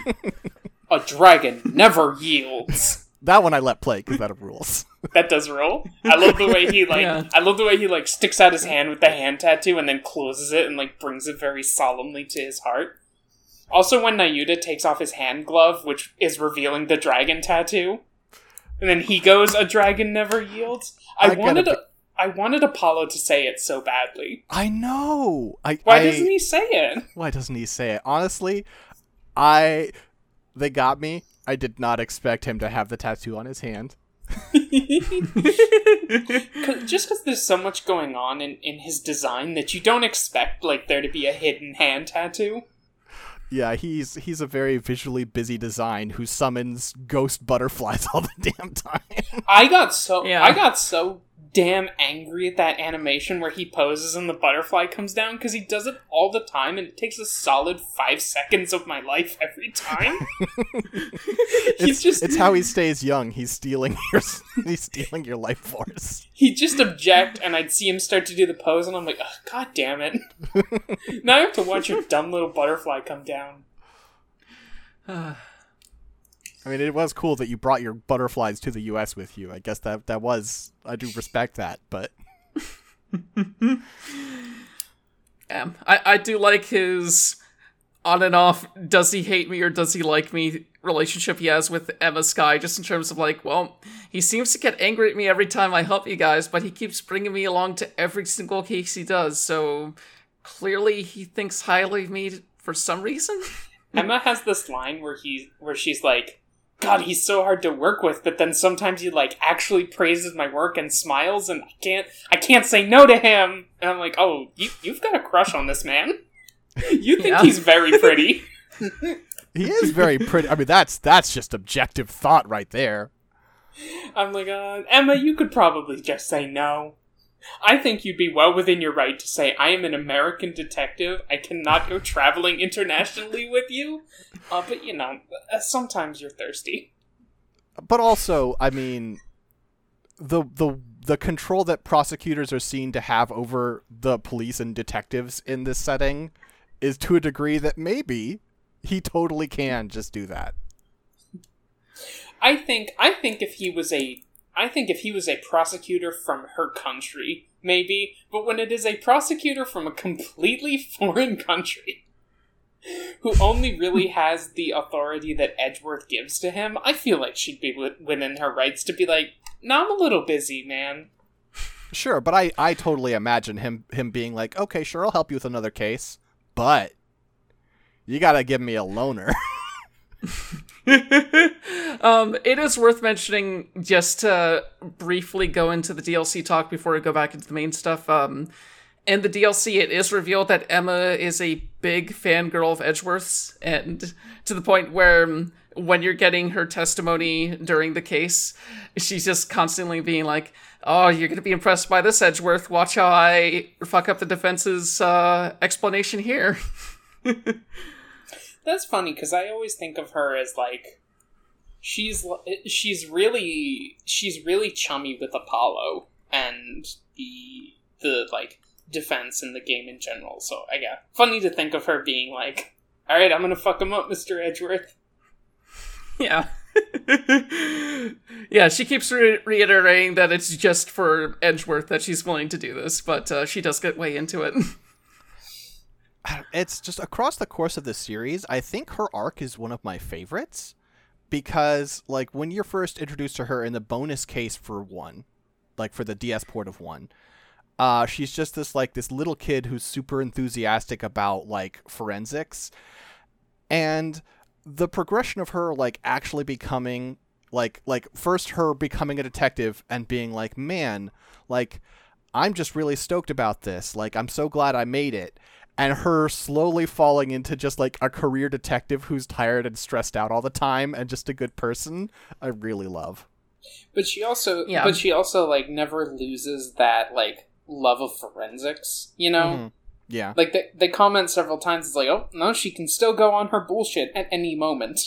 [laughs] A dragon never yields. That one I let play because that rules. That does roll. I love the way he like. Yeah. I love the way he like sticks out his hand with the hand tattoo and then closes it and like brings it very solemnly to his heart. Also, when Nayuta takes off his hand glove, which is revealing the dragon tattoo, and then he goes, "A dragon never yields." I, I wanted. A, I wanted Apollo to say it so badly. I know. I Why I, doesn't he say it? Why doesn't he say it? Honestly, I they got me. I did not expect him to have the tattoo on his hand. [laughs] just because there's so much going on in, in his design that you don't expect like there to be a hidden hand tattoo. Yeah, he's he's a very visually busy design who summons ghost butterflies [laughs] all the damn time. I got so Yeah. I got so damn angry at that animation where he poses and the butterfly comes down because he does it all the time and it takes a solid five seconds of my life every time. [laughs] [laughs] he's it's, just it's how he stays young. He's stealing [laughs] your he's stealing your life force. he just object and I'd see him start to do the pose and I'm like, "Ugh, God damn it! now I have to watch your dumb little butterfly come down. [sighs] [sighs] [sighs] I mean, it was cool that you brought your butterflies to the U.S. with you. I guess that that was I do respect that, but Yeah, [laughs] um, I, I do like his on and off does he hate me or does he like me relationship he has with Ema Skye, just in terms of like, well, he seems to get angry at me every time I help you guys, but he keeps bringing me along to every single case he does, so clearly he thinks highly of me for some reason. [laughs] Ema has this line where he where she's like, God, he's so hard to work with, but then sometimes he like actually praises my work and smiles, and I can't I can't say no to him. And I'm like, oh, you you've got a crush on this man. You think Yeah. he's very [laughs] pretty. he is very pretty. I mean, that's that's just objective thought right there. I'm like, uh, Ema, you could probably just say no. I think you'd be well within your right to say, I am an American detective. I cannot go traveling internationally with you. Uh, but, you know, uh, sometimes you're thirsty. But also, I mean, the the the control that prosecutors are seen to have over the police and detectives in this setting is to a degree that maybe he totally can just do that. I think I think if he was a I think if he was a prosecutor from her country, maybe, but when it is a prosecutor from a completely [laughs] foreign country who only really [laughs] has the authority that Edgeworth gives to him, I feel like she'd be within her rights to be like, "No, I'm a little busy, man." Sure, but I I totally imagine him him being like, "Okay, sure, I'll help you with another case, but you got to give me a loner." [laughs] [laughs] um, it is worth mentioning just to briefly go into the DLC talk before we go back into the main stuff. Um, in the DLC, it is revealed that Ema is a big fangirl of Edgeworth's, and to the point where um, when you're getting her testimony during the case, she's just constantly being like, "Oh, you're gonna be impressed by this Edgeworth. Watch how I fuck up the defense's uh, explanation here." [laughs] That's funny because I always think of her as like she's she's really she's really chummy with Apollo and the the like defense in the game in general. So I yeah, funny to think of her being like, "All right, I'm gonna fuck him up, Mister Edgeworth." [laughs] Yeah. [laughs] yeah, she keeps re- reiterating that it's just for Edgeworth that she's willing to do this, but uh, she does get way into it. [laughs] it's just across the course of the series, I think her arc is one of my favorites because like when you're first introduced to her in the bonus case for one, like for the DS port of one, uh, she's just this like this little kid who's super enthusiastic about like forensics, and the progression of her like actually becoming like like first her becoming a detective and being like man like i'm just really stoked about this. Like i'm so glad i made it and her slowly falling into just like a career detective who's tired and stressed out all the time and just a good person i really love But she also, Yeah. but she also like never loses that like love of forensics. You know, Mhm. yeah like they they comment several times. It's like, oh no, she can still go on her bullshit at any moment.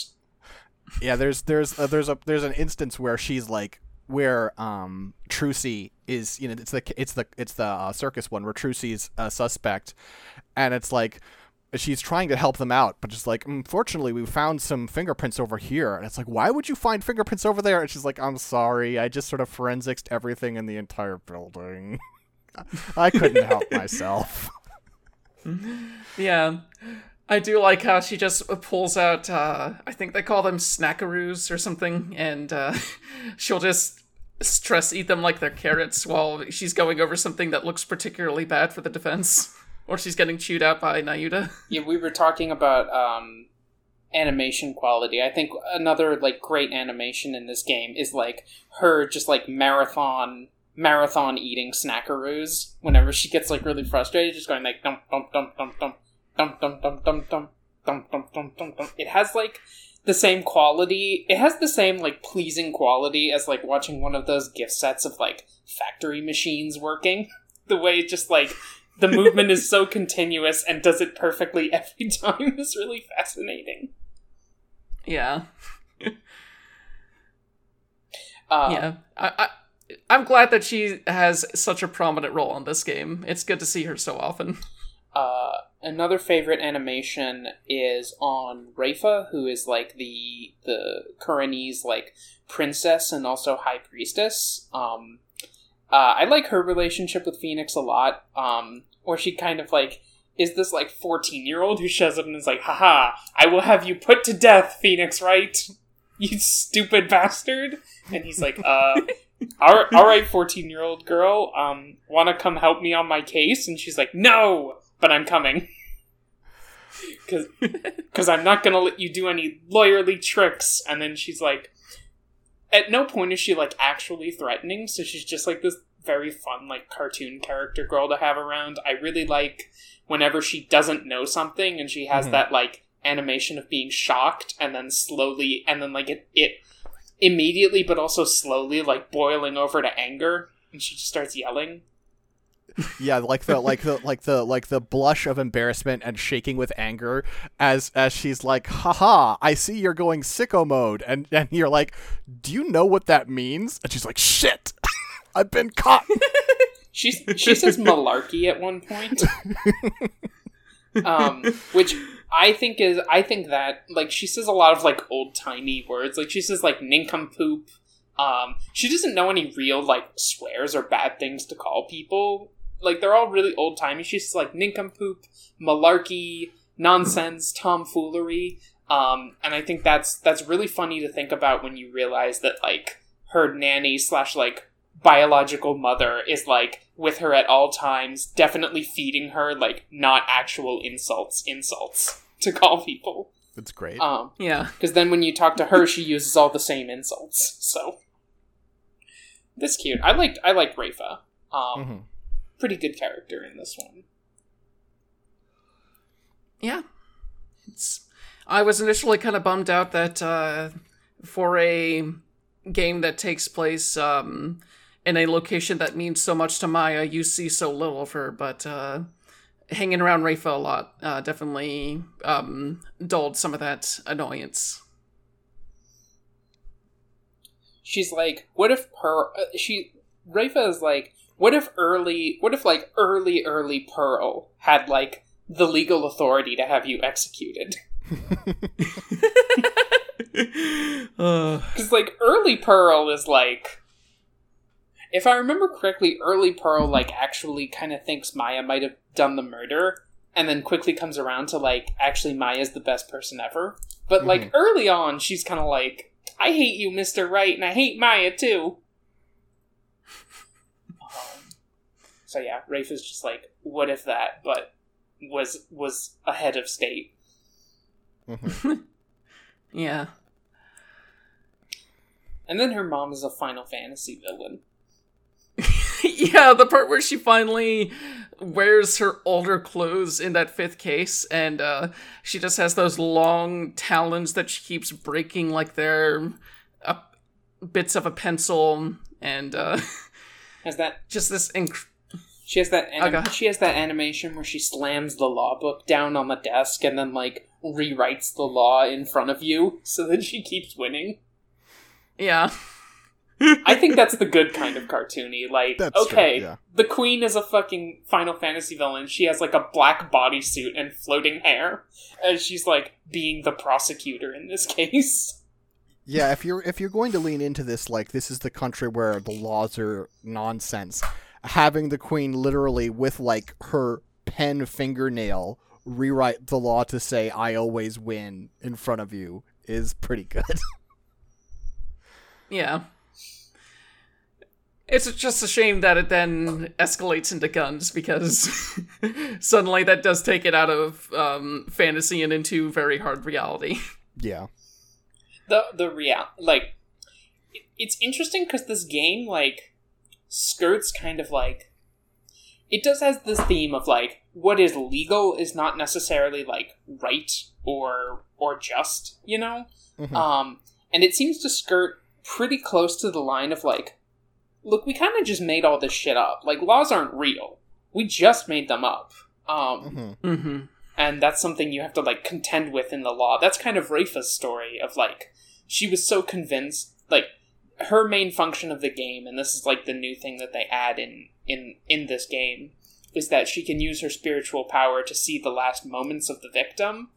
yeah there's there's uh, there's a there's an instance where she's like where um Trucy is you know it's the it's the it's the uh, circus one where Trucy's a suspect and it's like she's trying to help them out but just like unfortunately we found some fingerprints over here. And it's like why would you find fingerprints over there? And she's like I'm sorry I just sort of forensics everything in the entire building. [laughs] I couldn't help [laughs] myself. [laughs] Yeah. I do like how she just pulls out, uh, I think they call them snackaroos or something, and uh, she'll just stress eat them like they're carrots while she's going over something that looks particularly bad for the defense. Or she's getting chewed out by Nayuta. Yeah, we were talking about um, animation quality. I think another like great animation in this game is like her just like marathon marathon eating snackaroos whenever she gets like really frustrated, just going like dum dum dum dum dum dum dum dum dum dum dum dum dum. It has like the same quality. It has the same like pleasing quality as like watching one of those gift sets of like factory machines working. [laughs] The way it just like the movement is so [laughs] continuous and does it perfectly [laughs] every time is really fascinating. Yeah. Uh, yeah. I, I, I'm glad that she has such a prominent role in this game. It's good to see her so often. Uh, another favorite animation is on Rayfa, who is like the the Khura'inese like princess and also high priestess. Um, uh, I like her relationship with Phoenix a lot. Um, where she kind of like is this like fourteen year old who shows up and is like, "Haha, I will have you put to death, Phoenix Wright? [laughs] you stupid bastard." And he's like, "Uh." [laughs] all right, 14 year old girl, um, want to come help me on my case? And she's like, no, but I'm coming. Because [laughs] I'm not going to let you do any lawyerly tricks. And then she's like, at no point is she like actually threatening, so she's just like this very fun, like cartoon character girl to have around. I really like whenever she doesn't know something and she has Mhm. that like animation of being shocked and then slowly and then like it, it immediately but also slowly like boiling over to anger and she just starts yelling Yeah, like the like the like the like the blush of embarrassment and shaking with anger as as she's like, "Haha, I see you're going sicko mode." And and you're like, "Do you know what that means?" And she's like, "Shit. [laughs] I've been caught." [laughs] She's she says malarkey at one point, [laughs] um, which I think is I think that like she says a lot of like old timey words. Like she says like nincompoop. Um, she doesn't know any real like swears or bad things to call people. Like they're all really old timey. She's just like nincompoop, malarkey, nonsense, tomfoolery. Um, and I think that's that's really funny to think about when you realize that like her nanny slash like biological mother is like with her at all times, definitely feeding her like not actual insults, insults [laughs] to call people. That's great. Um, Yeah. because then when you talk to her, she uses all the same insults. So this cute. I liked I liked Rayfa. Um, Mhm. Pretty good character in this one. Yeah. It's I was initially kind of bummed out that uh, for a game that takes place um, in a location that means so much to Maya, you see so little of her, but uh, hanging around Rayfa a lot uh, definitely um, dulled some of that annoyance. She's like, what if Pearl? Uh, she Rayfa is like, what if early? What if like early early Pearl had like the legal authority to have you executed? [laughs] uh, Because like early Pearl is like, if I remember correctly, early Pearl like actually kind of thinks Maya might have done the murder, and then quickly comes around to like actually Maya's the best person ever. But like early on, she's kind of like, I hate you, Mister Wright, and I hate Maya too. So yeah, Rafe is just like, what if that, but was was ahead of state. Mhm. [laughs] yeah. And then her mom is a Final Fantasy villain. [laughs] yeah, the part where she finally wears her older clothes in that fifth case, and uh, she just has those long talons that she keeps breaking like they're uh, bits of a pencil, and uh, Has that just this. Inc- She has that. Anim- go ahead. she has that animation where she slams the law book down on the desk and then like rewrites the law in front of you so that she keeps winning. yeah. I think that's the good kind of [laughs] cartoony. Like, That's true, okay, yeah. the queen is a fucking Final Fantasy villain. She has like a black bodysuit and floating hair, and she's like being the prosecutor in this [laughs] case. Yeah, if you're if you're going to lean into this, like this is the country where the laws are nonsense. Having the queen literally with like her pen fingernail rewrite the law to say "I always win" in front of you is pretty good. [laughs] Yeah. It's just a shame that it then escalates into guns because [laughs] suddenly that does take it out of um, fantasy and into very hard reality. [laughs] yeah. the the real like it's interesting because this game like skirts kind of like it does has this theme of like what is legal is not necessarily like right or or just you know Mhm. um and it seems to skirt pretty close to the line of like look we kind of just made all this shit up like laws aren't real we just made them up um Mhm. Mm-hmm. and that's something you have to like contend with in the law. That's kind of Rayfa's story of like she was so convinced like her main function of the game, and this is like the new thing that they add in in in this game, is that she can use her spiritual power to see the last moments of the victim.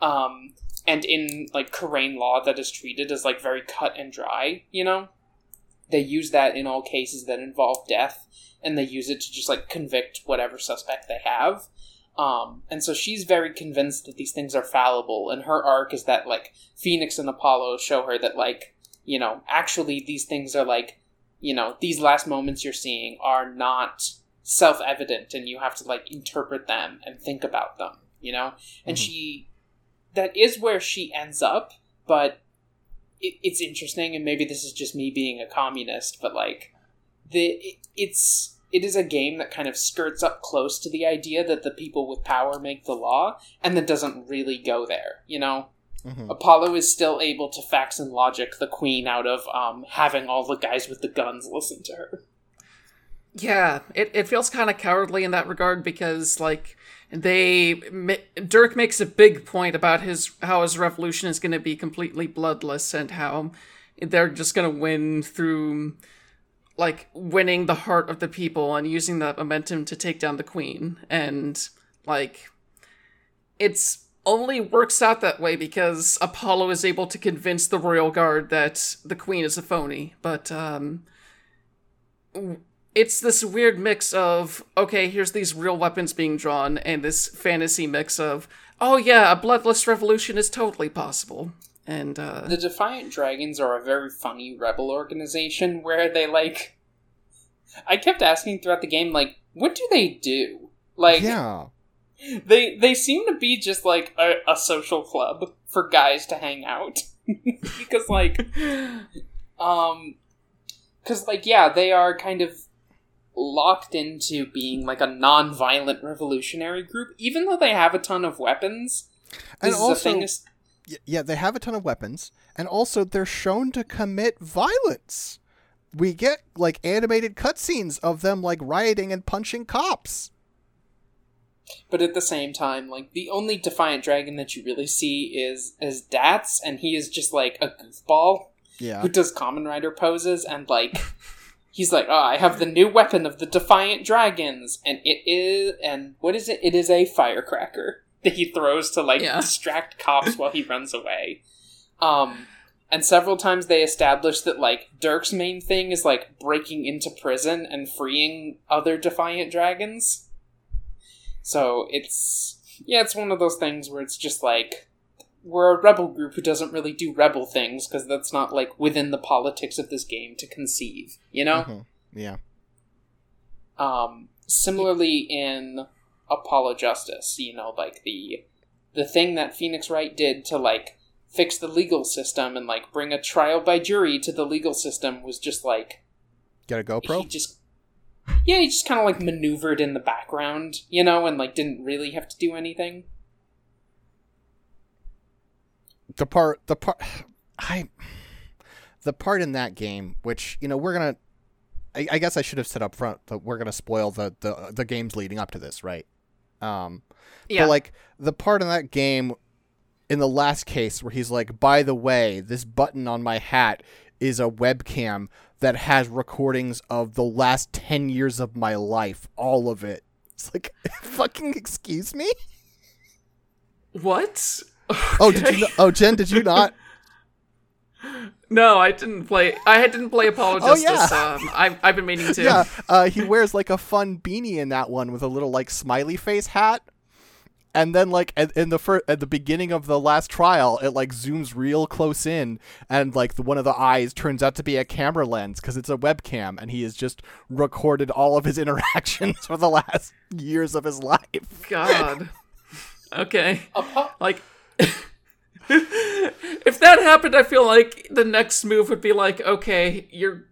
Um, and in like Khura'in law, that is treated as like very cut and dry. You know, they use that in all cases that involve death, and they use it to just like convict whatever suspect they have. Um, and so she's very convinced that these things are fallible, and her arc is that like Phoenix and Apollo show her that like you know actually these things are like you know these last moments you're seeing are not self-evident, and you have to like interpret them and think about them. You know, and Mhm. she that is where she ends up, but it, it's interesting, and maybe this is just me being a communist, but like the it, it's it is a game that kind of skirts up close to the idea that the people with power make the law, and that doesn't really go there. You know, Mhm. Apollo is still able to fax and logic the queen out of um, having all the guys with the guns listen to her. Yeah, it, it feels kind of cowardly in that regard because like they ma- Dhurke makes a big point about his how his revolution is going to be completely bloodless and how they're just going to win through like winning the heart of the people and using that momentum to take down the queen and like it's only works out that way because Apollo is able to convince the royal guard that the queen is a phony but um it's this weird mix of okay here's these real weapons being drawn and this fantasy mix of oh yeah a bloodless revolution is totally possible and uh The Defiant Dragons are a very funny rebel organization where they like. I kept asking throughout the game, like, what do they do? Like, yeah. They they seem to be just like a, a social club for guys to hang out [laughs] because like um because like yeah they are kind of locked into being like a non-violent revolutionary group even though they have a ton of weapons And also, is, yeah, they have a ton of weapons, and also they're shown to commit violence. We get like animated cutscenes of them like rioting and punching cops. But at the same time like the only defiant dragon that you really see is is Datz and he is just like a goofball Yeah. who does Kamen Rider poses and like he's like oh i have the new weapon of the defiant dragons and it is and what is it it is a firecracker that he throws to like Yeah. distract cops while he runs away um and several times they establish that like dhurke's main thing is like breaking into prison and freeing other defiant dragons so it's yeah it's one of those things where it's just like we're a rebel group who doesn't really do rebel things because that's not like within the politics of this game to conceive you know Mhm. Yeah. um similarly in apollo justice you know like the the thing that phoenix wright did to like fix the legal system and like bring a trial by jury to the legal system was just like Get a he GoPro. just yeah he just kind of like maneuvered in the background you know and like didn't really have to do anything. The part the part i the part in that game which you know we're gonna i, I guess i should have said up front that we're gonna spoil the, the the games leading up to this right? Um yeah. but like the part in that game in the last case where he's like by the way this button on my hat is a webcam that has recordings of the last 10 years of my life all of it. It's like [laughs] fucking excuse me? What? Oh did you know, oh jen did you not? [laughs] No i didn't play i didn't play apollo Oh, yeah. um I've, I've been meaning to. Yeah, uh, he wears like a fun beanie in that one with a little like smiley face hat. And then like at, in the fir- at the beginning of the last trial, it like zooms real close in, and like the, one of the eyes turns out to be a camera lens because it's a webcam, and he has just recorded all of his [laughs] interactions for the last years of his life. god okay Like, [laughs] if that happened, I feel like the next move would be like, okay, you're,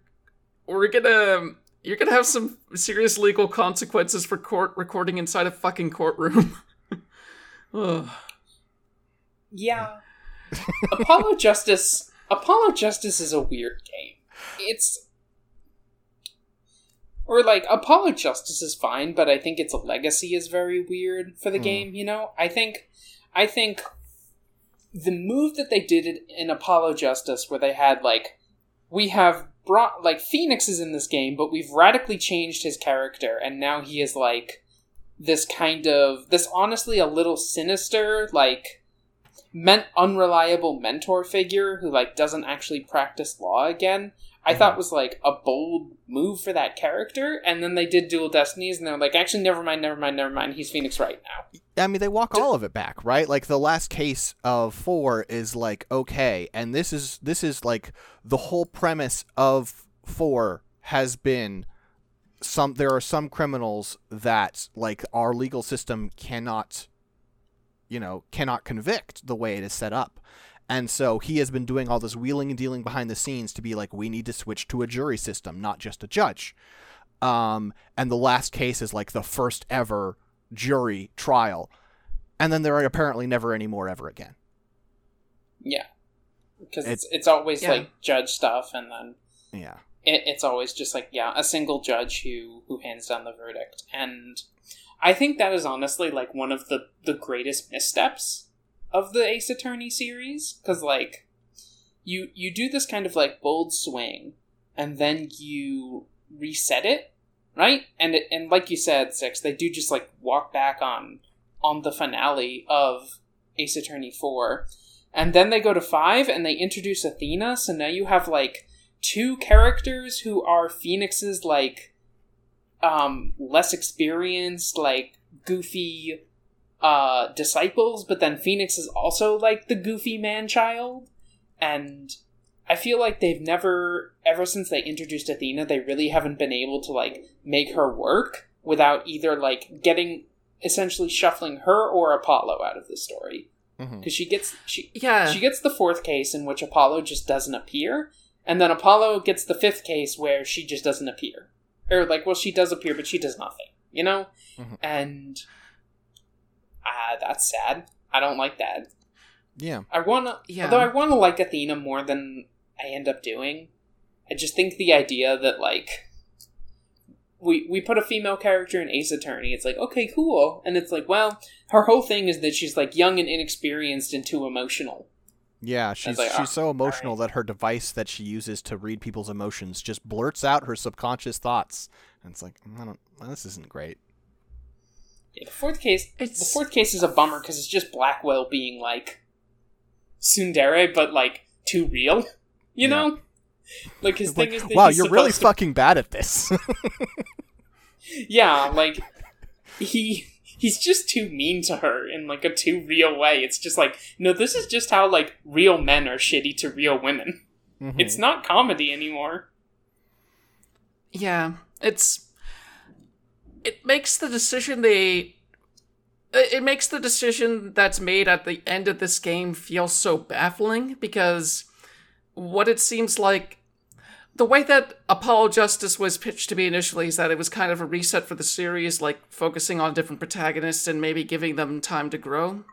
we're gonna, you're gonna have some serious legal consequences for court recording inside a fucking courtroom. [laughs] Ugh. Yeah. [laughs] Apollo Justice Apollo Justice is a weird game. It's or like Apollo Justice is fine, but I think its legacy is very weird for the Hmm. game, you know? I think I think the move that they did in Apollo Justice where they had like we have brought like Phoenix is in this game, but we've radically changed his character and now he is like this kind of this honestly a little sinister like meant unreliable mentor figure who like doesn't actually practice law again. I thought mm-hmm. was like a bold move for that character and then they did dual destinies and they're like actually never mind never mind never mind. He's phoenix wright now. I mean, they walk all of it back, right? Like the last case of four is like okay, and this is this is like the whole premise of four has been some. There are some criminals that like our legal system cannot, you know, cannot convict the way it is set up. And so he has been doing all this wheeling and dealing behind the scenes to be like, we need to switch to a jury system, not just a judge. Um, and the last case is like the first ever jury trial. And then there are apparently never any more ever again. yeah because It- it's, it's always Yeah. like judge stuff and then Yeah. It, it's always just like yeah a single judge who who hands down the verdict. And i think that is honestly like one of the the greatest missteps of the ace attorney series. Because like you you do this kind of like bold swing and then you reset it right? And it, and like you said six they do just like walk back on on the finale of ace attorney 4 and then they go to 5 and they introduce athena. So now you have like two characters who are Phoenix's like um less experienced, like goofy uh disciples, but then Phoenix is also like the goofy man child. And I feel like they've never ever since they introduced Athena, they really haven't been able to like make her work without either like getting essentially shuffling her or Apollo out of the story. Because she gets she Yeah. she gets the fourth case in which Apollo just doesn't appear, and then Apollo gets the fifth case where she just doesn't appear. Or, like, well, she does appear, but she does nothing, you know? Mhm. And. Ah, that's sad. I don't like that. Yeah. I wanna. Yeah. Although I wanna like Athena more than I end up doing. I just think the idea that, like. We, we put a female character in Ace Attorney. It's like, okay, cool. And it's like, well, her whole thing is that she's like young and inexperienced and too emotional. Yeah, she's like, she's ah, so emotional that her device that she uses to read people's emotions just blurts out her subconscious thoughts. And it's like, I don't, this isn't great. Yeah, the fourth case. It's- The fourth case is a bummer because it's just Blackquill being like Tsundere, but like too real. You Yeah. know, like his It's thing like, is that wow, he's you're really to- fucking bad at this. [laughs] yeah, like he he's just too mean to her in like a too real way. It's just like no, this is just how like real men are shitty to real women. Mhm. It's not comedy anymore. Yeah, it's it makes the decision they it it makes the decision that's made at the end of this game feel so baffling because what it seems like the way that Apollo Justice was pitched to me initially is that it was kind of a reset for the series, like focusing on different protagonists and maybe giving them time to grow.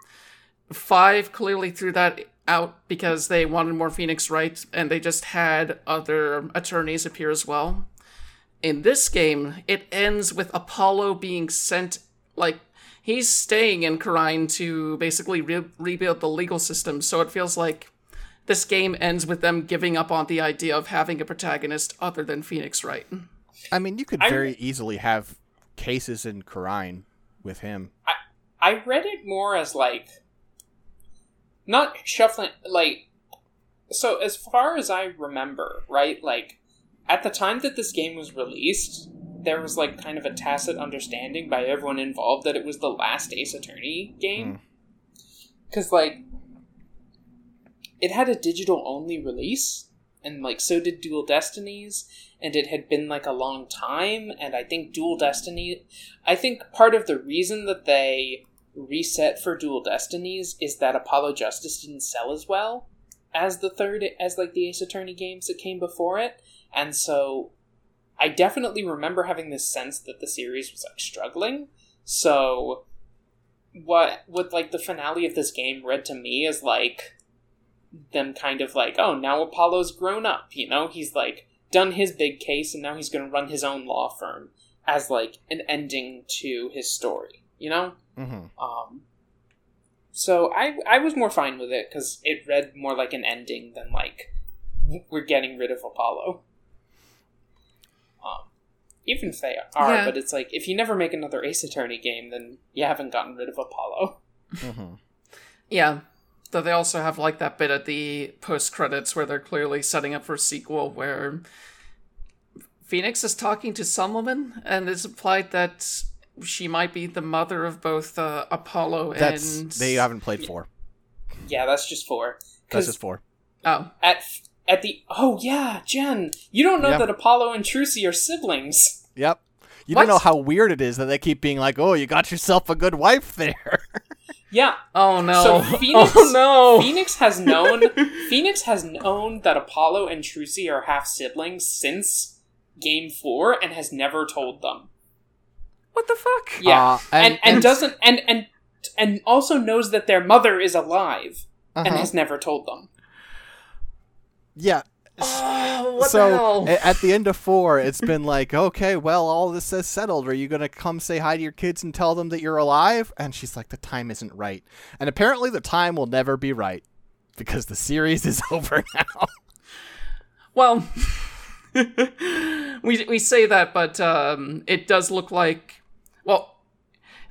Five clearly threw that out because they wanted more Phoenix Wright and they just had other attorneys appear as well. In this game, it ends with Apollo being sent, like, he's staying in Khura'in to basically re- rebuild the legal system, so it feels like this game ends with them giving up on the idea of having a protagonist other than Phoenix Wright. I mean, you could I- very easily have cases in Khura'in with him. I read it more as like not shuffling like so as far as I remember, right? Like at the time that this game was released, there was like kind of a tacit understanding by everyone involved that it was the last Ace Attorney game. Hmm. Cuz like it had a digital only release and like so did Dual Destinies and it had been like a long time and I think Dual Destiny I think part of the reason that they reset for Dual Destinies is that Apollo Justice didn't sell as well as the third as like the Ace Attorney games that came before it, and so I definitely remember having this sense that the series was like struggling. So what what like the finale of this game read to me is like them kind of like, oh, now Apollo's grown up, you know? He's like done his big case and now he's going to run his own law firm as like an ending to his story, you know? Mm-hmm. Um, so I I was more fine with it because it read more like an ending than like we're getting rid of Apollo. Um, even if they are, Yeah. but it's like if you never make another Ace Attorney game, then you haven't gotten rid of Apollo. hmm Yeah. Though they also have like that bit at the post credits where they're clearly setting up for a sequel where Phoenix is talking to some woman and it's implied that she might be the mother of both uh, Apollo That's and they haven't played four. Yeah, that's just four. That's Because just four. Oh. at at the oh yeah, Jen, you don't know Yeah. that Apollo and Trucy are siblings. Yep. You What? don't know how weird it is that they keep being like, "Oh, you got yourself a good wife there." [laughs] Yeah, Oh no. So [laughs] Phoenix- oh no. Phoenix has known [laughs] Phoenix has known that Apollo and Trucy are half siblings since Game Four and has never told them. What the fuck? Yeah, Uh, and, and- and, and- doesn't and and and also knows that their mother is alive and Uh-huh. has never told them. yeah. Oh, [laughs] what so the hell? at the end of four, it's been like, okay, well, all this is settled. Are you gonna come say hi to your kids and tell them that you're alive? And she's like, the time isn't right. And apparently, the time will never be right because the series is [laughs] over now. Well, [laughs] we we say that, but um, it does look like well,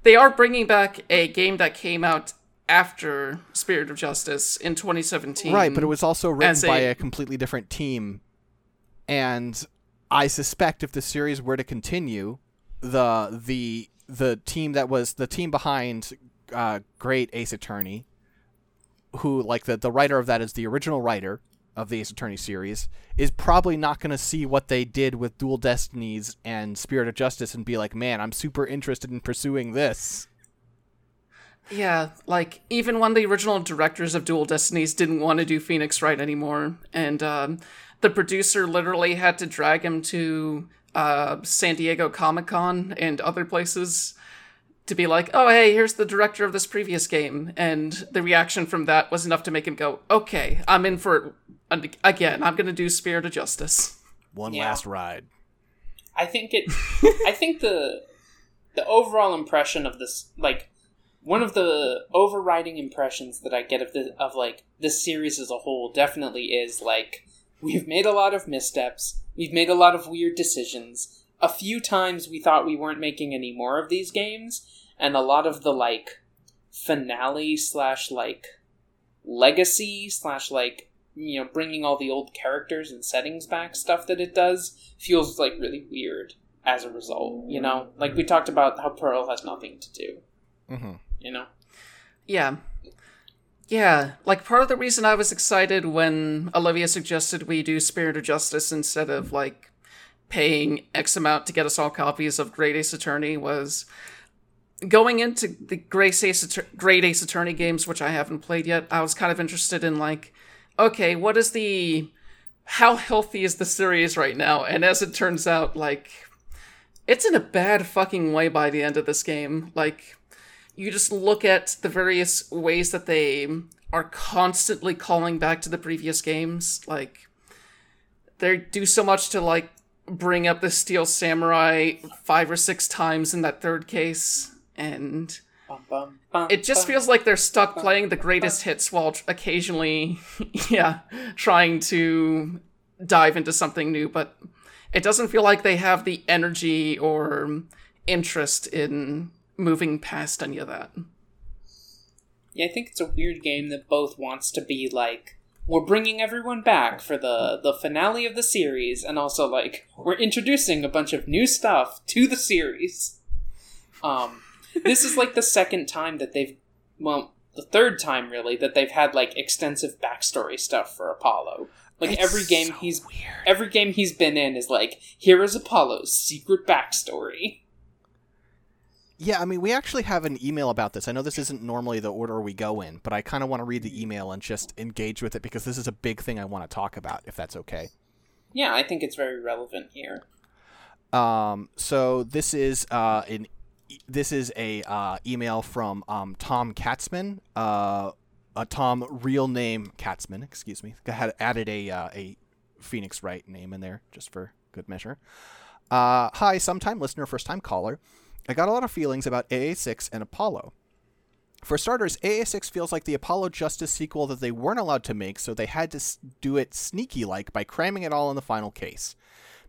they are bringing back a game that came out after Spirit of Justice in 2017. right, but it was also written As by a- a completely different team, and I suspect if the series were to continue, the the the team that was the team behind uh, Great Ace Attorney, who like the the writer of that is the original writer of the Ace Attorney series, is probably not going to see what they did with Dual Destinies and Spirit of Justice and be like, man, I'm super interested in pursuing this. Yeah, like even when the original directors of Dual Destinies didn't want to do Phoenix Wright anymore, and um, the producer literally had to drag him to uh, San Diego Comic Con and other places to be like, "Oh, hey, here's the director of this previous game," and the reaction from that was enough to make him go, "Okay, I'm in for it again. I'm gonna do Spirit of Justice." One Yeah. last ride. I think it. I think the the overall impression of this, like one of the overriding impressions that I get of the of like this series as a whole, definitely is like we've made a lot of missteps. We've made a lot of weird decisions. A few times we thought we weren't making any more of these games, and a lot of the like finale slash like legacy slash like you know bringing all the old characters and settings back stuff that it does feels like really weird as a result you know like we talked about how pearl has nothing to do hmm you know Yeah. Yeah, like part of the reason I was excited when Olivia suggested we do Spirit of Justice instead of like paying X amount to get us all copies of Great Ace Attorney was going into the Great Ace, Great Ace Attorney games, which I haven't played yet. I was kind of interested in like, okay, what is the how healthy is the series right now? And as it turns out, like it's in a bad fucking way by the end of this game. Like you just look at the various ways that they are constantly calling back to the previous games like they do so much to like bring up the steel samurai five or six times in that third case and it just feels like they're stuck playing the greatest hits while occasionally [laughs] yeah trying to dive into something new but it doesn't feel like they have the energy or interest in moving past any of that. Yeah i think it's a weird game that both wants to be like we're bringing everyone back for the the finale of the series and also like we're introducing a bunch of new stuff to the series. Um [laughs] this is like the second time that they've well the third time really that they've had like extensive backstory stuff for apollo. Like It's every game so he's weird. every game he's been in is like here is apollo's secret backstory Yeah, I mean, we actually have an email about this. I know this isn't normally the order we go in, but I kind of want to read the email and just engage with it because this is a big thing I want to talk about, if that's okay. yeah i think it's very relevant here Um, so this is uh, an e- this is a uh, email from um, Tom Katzman. Uh, uh, Tom, real name Katzman. Excuse me. I had added a uh, a Phoenix Wright name in there just for good measure. Uh, hi, sometime listener, first time caller. I got a lot of feelings about AA6 and Apollo. For starters, AA6 feels like the Apollo Justice sequel that they weren't allowed to make, so they had to do it sneaky like by cramming it all in the final case.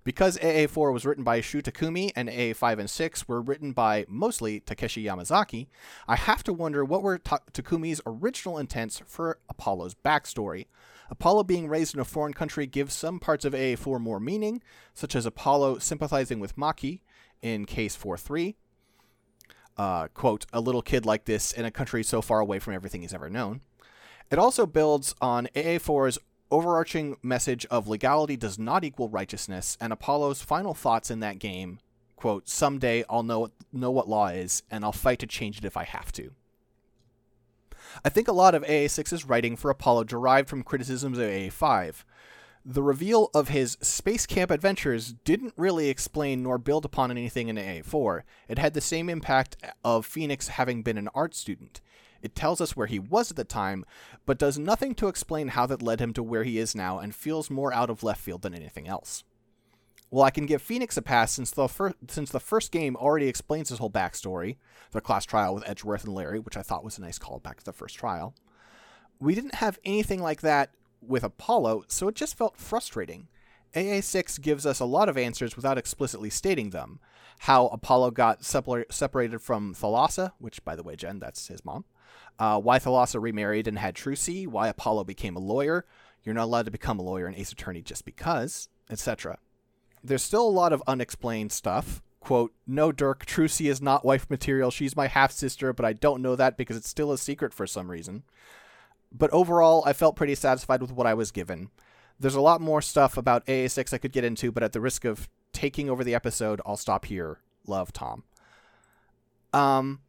Because AA4 was written by Shu Takumi and AA5 and 6 were written by mostly Takeshi Yamazaki, I have to wonder what were Ta- Takumi's original intents for Apollo's backstory. Apollo being raised in a foreign country gives some parts of AA4 more meaning, such as Apollo sympathizing with Machi in Case 4 3. Uh, quote, a little kid like this in a country so far away from everything he's ever known. It also builds on AA4's overarching message of legality does not equal righteousness, and Apollo's final thoughts in that game, quote, someday I'll know, know what law is, and I'll fight to change it if I have to. I think a lot of AA6's writing for Apollo derived from criticisms of AA5. The reveal of his space camp adventures didn't really explain nor build upon anything in AA4. It had the same impact of Phoenix having been an art student. It tells us where he was at the time, but does nothing to explain how that led him to where he is now and feels more out of left field than anything else. Well, I can give Phoenix a pass since the, fir- since the first game already explains his whole backstory, the class trial with Edgeworth and Larry, which I thought was a nice callback to the first trial. We didn't have anything like that with Apollo, so it just felt frustrating. AA6 gives us a lot of answers without explicitly stating them. How Apollo got separ- separated from Thalassa, which, by the way, Jen, that's his mom. Uh, why Thalassa remarried and had Trucy. Why Apollo became a lawyer. You're not allowed to become a lawyer and Ace Attorney just because, etc. There's still a lot of unexplained stuff. Quote, no, Dhurke, Trucy is not wife material. She's my half sister, but I don't know that because it's still a secret for some reason. But overall, I felt pretty satisfied with what I was given. There's a lot more stuff about AA6 I could get into, but at the risk of taking over the episode, I'll stop here. Love, Tom. Um,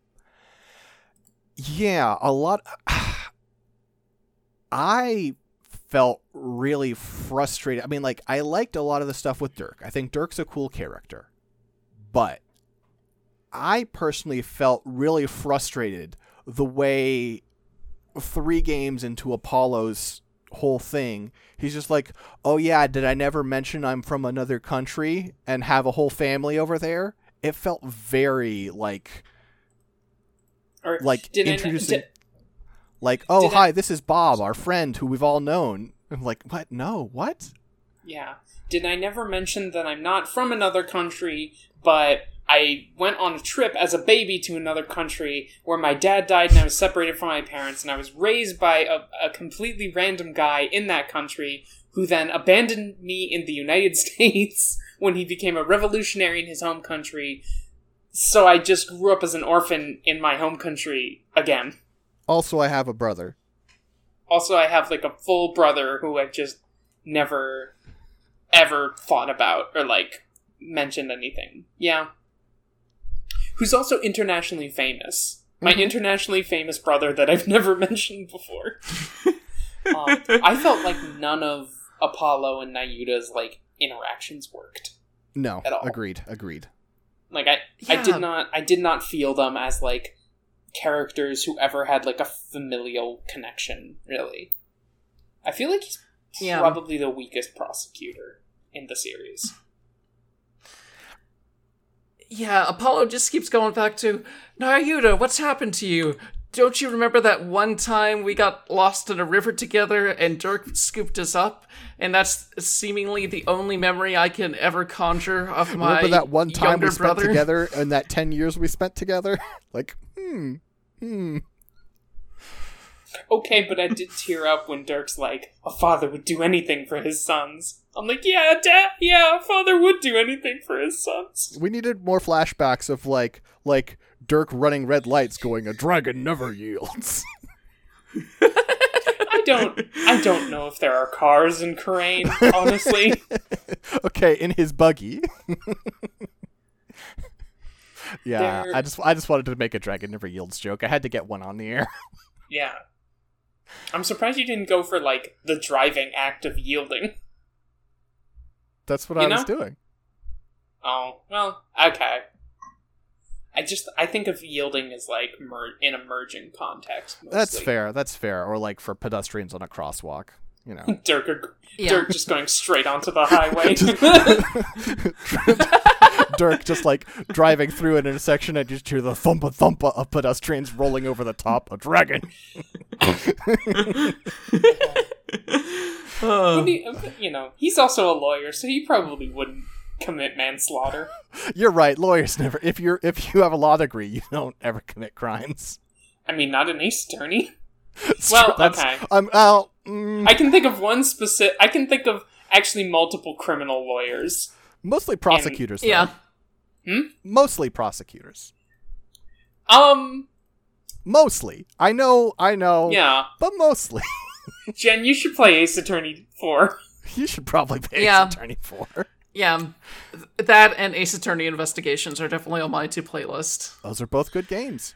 yeah, a lot. [sighs] I felt really frustrated. I mean, like, I liked a lot of the stuff with Dhurke. I think Dhurke's a cool character. But I personally felt really frustrated the way three games into Apollo's whole thing, he's just like, "Oh yeah, did I never mention I'm from another country and have a whole family over there?" It felt very like Or like introducing did- like, "Oh, hi, this is Bob, our friend who we've all known." I'm like, "What? No, what?" Yeah. Did I never mention that I'm not from another country, but I went on a trip as a baby to another country where my dad died and I was separated from my parents and I was raised by a, a completely random guy in that country who then abandoned me in the United [laughs] States when he became a revolutionary in his home country. So I just grew up as an orphan in my home country again. Also, I have a brother. Also, I have like a full brother who I've just never ever thought about or like mentioned anything. Yeah. Who's also internationally famous. My Mhm. internationally famous brother that I've [laughs] never mentioned before. [laughs] um, I felt like none of Apollo and Nayuta's like interactions worked. No, At all. agreed, agreed. Like I, I did not, I did not feel them as like characters who ever had like a familial connection. Really, I feel like he's Yeah. probably the weakest prosecutor in the series. Yeah, Apollo just keeps going back to Nayuta, what's happened to you? Don't you remember that one time we got lost in a river together and Dhurke scooped us up? And that's seemingly the only memory I can ever conjure of my Remember that one time we spent brother? together and that 10 years we spent together? [laughs] like, hmm, hmm. Okay, but I did tear up when Dhurke's like, "A father would do anything for his sons." I'm like, "Yeah, dad, yeah, father would do anything for his sons." We needed more flashbacks of like, like Dhurke running red lights going, a dragon never yields. [laughs] I don't, I don't know if there are cars in Khura'in, honestly. [laughs] okay, in his buggy. [laughs] yeah, There- I just I just wanted to make a dragon never yields joke. I had to get one on the air. Yeah. I'm surprised you didn't go for like the driving act of yielding. That's what You I was doing. Oh, well, okay. I just I think of yielding as like mer- in a merging context. Mostly. That's fair. That's fair. Or like for pedestrians on a crosswalk, you know. [laughs] Dhurke, are- Yeah. Dhurke just going straight onto the highway. [laughs] [laughs] Dhurke just like driving through an intersection and just hear the thumpa thumpa of pedestrians rolling over the top. A dragon. Uh, Wouldn't you know, he's also a lawyer, so he probably wouldn't commit manslaughter. You're right. Lawyers never. If you're if you have a law degree, you don't ever commit crimes. I mean, not an ace attorney. Well, true, that's- okay. Um. Well. mm, I can think of one specific. I can think of actually multiple criminal lawyers. mostly prosecutors. though. Yeah. Mostly prosecutors. Um, Mostly. I know. I know. yeah. But mostly. [laughs] Jen, you should play Ace Attorney 4. you should probably play Yeah. Ace attorney 4. Yeah. That and Ace Attorney Investigations are definitely on my two playlist. Those are both good games.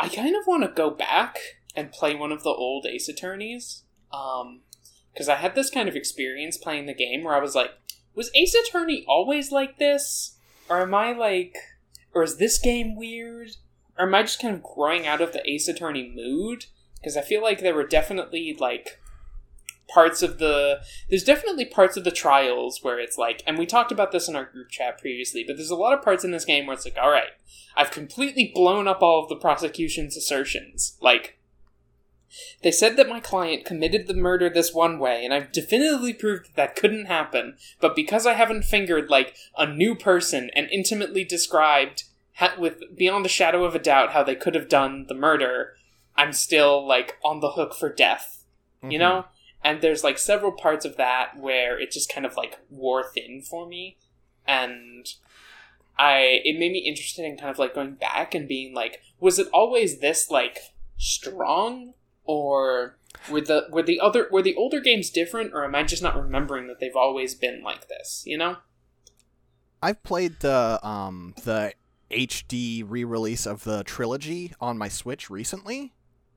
I kind of want to go back and play one of the old Ace Attorneys. Um, because I had this kind of experience playing the game where I was like, was Ace Attorney always like this? Or am I like, or is this game weird? Or am I just kind of growing out of the Ace Attorney mood? Because I feel like there were definitely like parts of the there's definitely parts of the trials where it's like and we talked about this in our group chat previously but there's a lot of parts in this game where it's like all right i've completely blown up all of the prosecution's assertions. Like they said that my client committed the murder this one way and i've definitively proved that that couldn't happen but because i haven't fingered like a new person and intimately described ha- with beyond a shadow of a doubt how they could have done the murder i'm still like on the hook for death you Mhm. know? And there's like several parts of that where it just kind of like wore thin for me. And i it made me interested in kind of like going back and being like was it always this like strong? Or were the were the other were the older games different? Or am i just not remembering that they've always been like this you know? I've played the um the HD re-release of the trilogy on my Switch recently,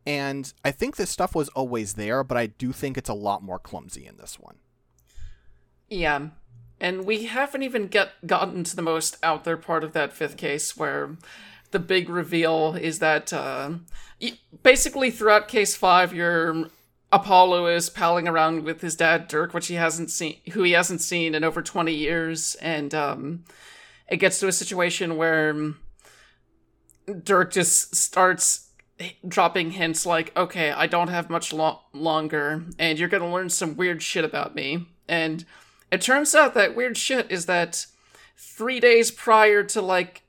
and I think this stuff was always there, but I do think it's a lot more clumsy in this one. Yeah. And we haven't even get gotten to the most out there part of that fifth case where the big reveal is that uh, basically throughout case five, your Apollo is palling around with his dad Dhurke, which he hasn't seen, who he hasn't seen in over twenty years, and um, it gets to a situation where Dhurke just starts dropping hints like, "Okay, I don't have much lo- longer, and you're gonna learn some weird shit about me," and it turns out that weird shit is that three days prior to like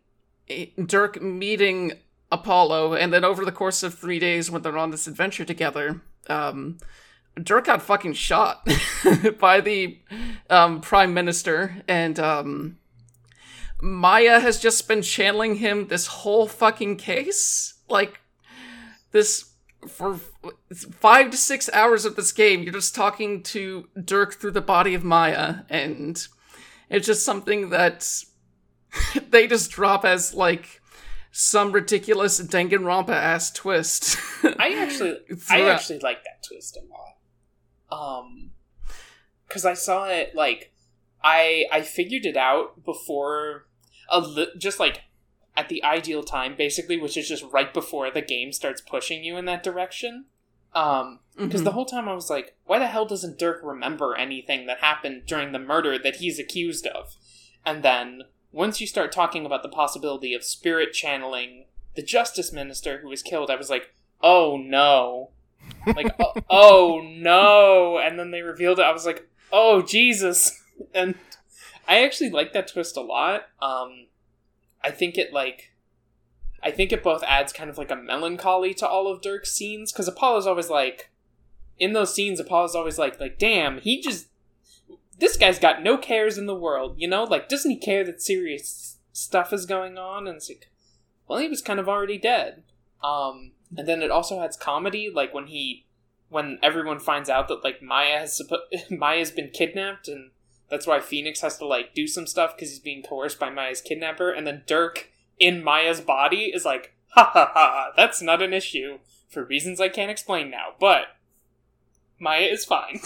Dhurke meeting Apollo, and then over the course of three days when they're on this adventure together, um, Dhurke got fucking shot [laughs] by the um, prime minister, and um, Maya has just been channeling him this whole fucking case, like this for five to six hours of this game, you're just talking to Dhurke through the body of Maya, and it's just something that [laughs] they just drop as like some ridiculous Danganronpa ass twist. I actually, [laughs] I actually like that twist a lot. Um, because I saw it like, I I figured it out before a li- just like at the ideal time, basically, which is just right before the game starts pushing you in that direction. Um, because Mhm. the whole time I was like, why the hell doesn't Dhurke remember anything that happened during the murder that he's accused of? And then once you start talking about the possibility of spirit channeling the justice minister who was killed, I was like, oh no. Like, oh, [laughs] oh no. And then they revealed it. I was like, oh Jesus. [laughs] And I actually like that twist a lot. Um, I think it like I think it both adds kind of like a melancholy to all of Dhurke's scenes because Apollo's always like in those scenes Apollo's always like like damn he just this guy's got no cares in the world you know? Like doesn't he care that serious stuff is going on? And it's like well he was kind of already dead. Um and then it also adds comedy like when he when everyone finds out that like Maya has suppo- [laughs] Maya's been kidnapped and that's why Phoenix has to like do some stuff because he's being coerced by Maya's kidnapper, and then Dhurke in Maya's body is like, ha ha ha, that's not an issue for reasons I can't explain now, but Maya is fine.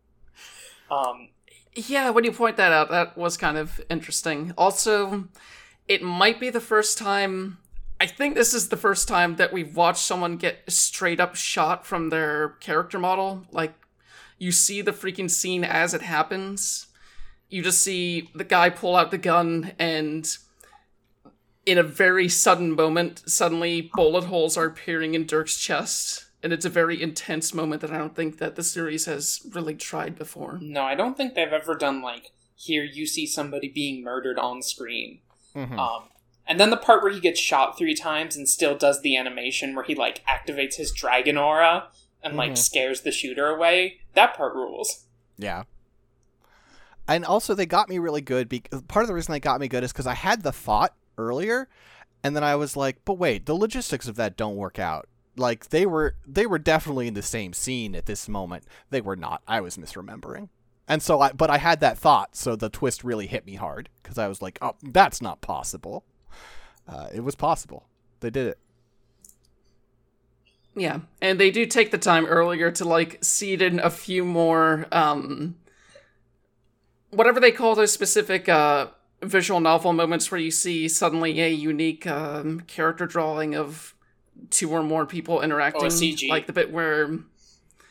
[laughs] um, Yeah, when you point that out, that was kind of interesting. Also, it might be the first time. I think this is the first time that we've watched someone get straight up shot from their character model. Like, you see the freaking scene as it happens. You just see the guy pull out the gun, and in a very sudden moment, suddenly bullet holes are appearing in Dhurke's chest. And it's a very intense moment that I don't think that the series has really tried before. no, I don't think they've ever done like here you see somebody being murdered on screen. Mhm. Um, and then the part where he gets shot three times and still does the animation where he like activates his dragon aura and like Mhm. scares the shooter away. That part rules. Yeah. And also, they got me really good. Because part of the reason they got me good is because I had the thought earlier, and then I was like, "But wait, the logistics of that don't work out." Like they were, they were definitely in the same scene at this moment. They were not. I was misremembering, and so I. But I had that thought, so the twist really hit me hard because I was like, "Oh, that's not possible." Uh, it was possible. They did it. Yeah, and they do take the time earlier to like seed in a few more um whatever they call those specific uh visual novel moments where you see suddenly a unique um character drawing of two or more people interacting CG. like the bit where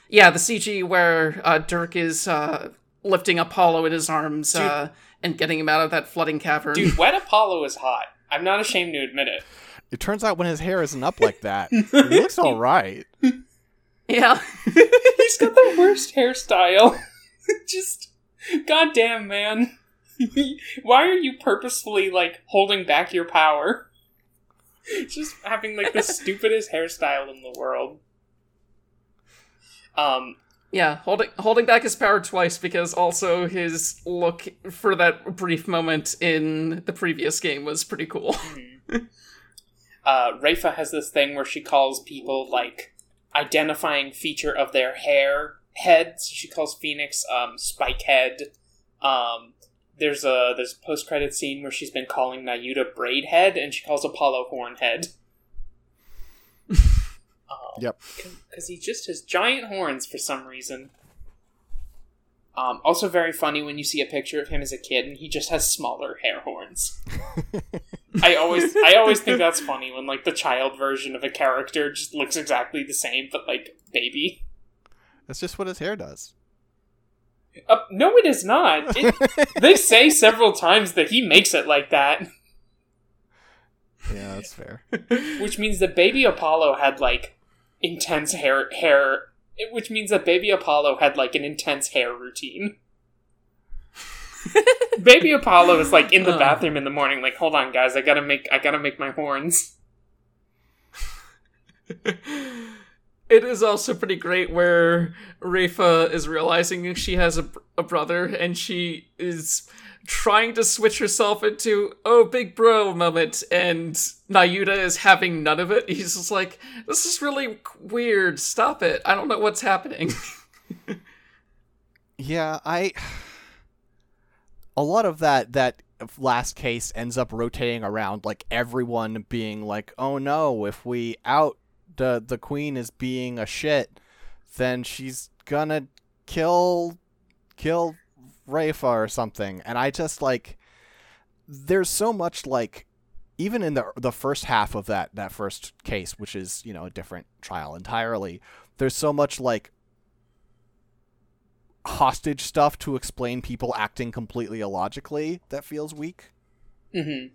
yeah, the CG where uh Dhurke is uh lifting Apollo in his arms Dude. uh and getting him out of that flooding cavern. Dude, Wet Apollo is hot. I'm not ashamed to admit it. It turns out when his hair isn't up like that, [laughs] he looks all right. yeah. [laughs] He's got the worst hairstyle. [laughs] Just goddamn man. Why are you purposefully like holding back your power? Just having like the stupidest hairstyle in the world. Um Yeah, holding holding back his power twice because also his look for that brief moment in the previous game was pretty cool. Uh Rayfa has this thing where she calls people like identifying feature of their hair heads. She calls Phoenix um Spike Head. Um there's a there's a post credit scene where she's been calling Nayuta Braid Head and she calls Apollo Horn Head. [laughs] um, Yep. Because he just has giant horns for some reason. Um, also very funny when you see a picture of him as a kid and he just has smaller hair horns. [laughs] I always I always think [laughs] that's funny when like the child version of a character just looks exactly the same but like baby. That's just what his hair does. Uh, no, it is not. It, [laughs] they say several times that he makes it like that, Yeah, that's fair. [laughs] which means that baby Apollo had like intense hair hair. Which means that baby Apollo had like an intense hair routine. [laughs] baby Apollo is like in the Oh. bathroom in the morning, like, hold on, guys, I gotta make I gotta make my horns. [laughs] it is also pretty great where Rayfa is realizing she has a, a brother and she is trying to switch herself into oh big bro moment and Nayuta is having none of it. He's just like this is really weird. Stop it. I don't know what's happening. [laughs] Yeah, I. A lot of that that last case ends up rotating around, like everyone being like, "Oh no, if we out the the queen is being a shit, then she's gonna kill kill Rayfa or something." And I just like, there's so much like, even in the the first half of that that first case, which is you know a different trial entirely. There's so much like hostage stuff to explain people acting completely illogically that feels weak. hmm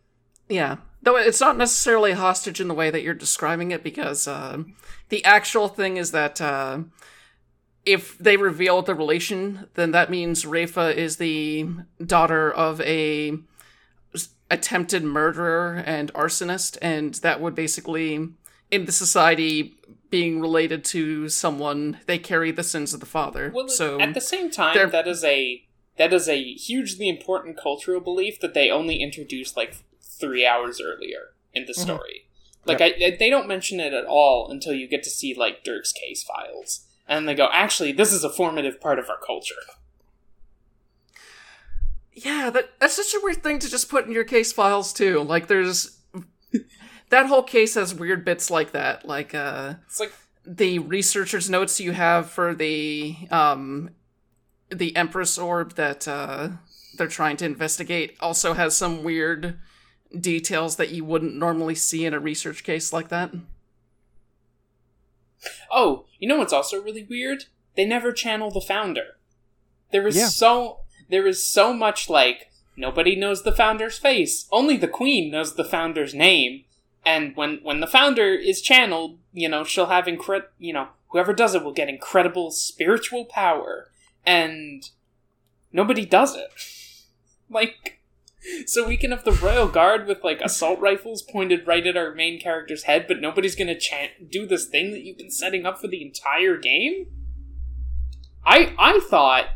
Yeah. Though it's not necessarily hostage in the way that you're describing it, because uh, the actual thing is that uh, if they reveal the relation, then that means Rayfa is the daughter of a attempted murderer and arsonist, and that would basically, in the society, being related to someone, they carry the sins of the father. Well, so at the same time, that is a that is a hugely important cultural belief that they only introduced like three hours earlier in the Mhm. story. Like I, they don't mention it at all until you get to see like Dhurke's case files, and they go, "Actually, this is a formative part of our culture." Yeah, that that's such a weird thing to just put in your case files too. Like there's that whole case has weird bits like that. Like uh It's like the researcher's notes you have for the um the Empress orb that uh they're trying to investigate also has some weird details that you wouldn't normally see in a research case like that. Oh, you know what's also really weird? They never channel the founder. There is Yeah. so there is so much like nobody knows the founder's face. Only the queen knows the founder's name. And when when the founder is channeled, you know, she'll have incred you know, whoever does it will get incredible spiritual power. And nobody does it. [laughs] Like, so we can have the royal guard with like assault rifles pointed right at our main character's head, but nobody's gonna chant do this thing that you've been setting up for the entire game. I I thought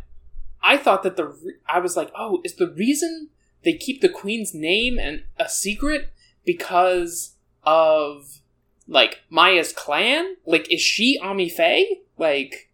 I thought that the re- I was like, oh, is the reason they keep the queen's name and a secret because of like Maya's clan? Like, is she Ami Fey? Like,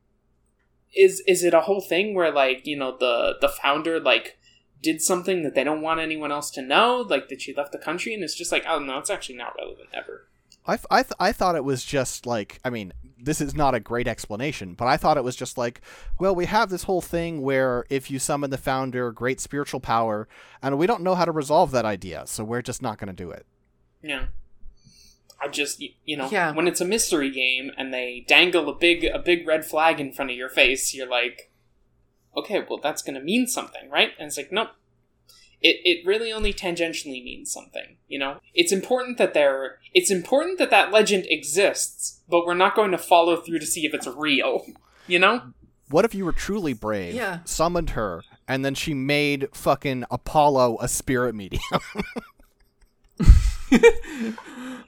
is is it a whole thing where like you know the the founder like did something that they don't want anyone else to know, like that she left the country, and it's just like, oh no, it's actually not relevant ever. I, I, th- I thought it was just like I mean this is not a great explanation but I thought it was just like well we have this whole thing where if you summon the founder great spiritual power and we don't know how to resolve that idea so we're just not going to do it Yeah. I just you know Yeah. when it's a mystery game and they dangle a big a big red flag in front of your face, you're like, okay, well that's gonna mean something, right? And it's like, nope. It it really only tangentially means something, you know. It's important that there. It's important that that legend exists, but we're not going to follow through to see if it's real, [laughs] you know. what if you were truly brave Yeah. summoned her and then she made fucking Apollo a spirit medium [laughs] [laughs]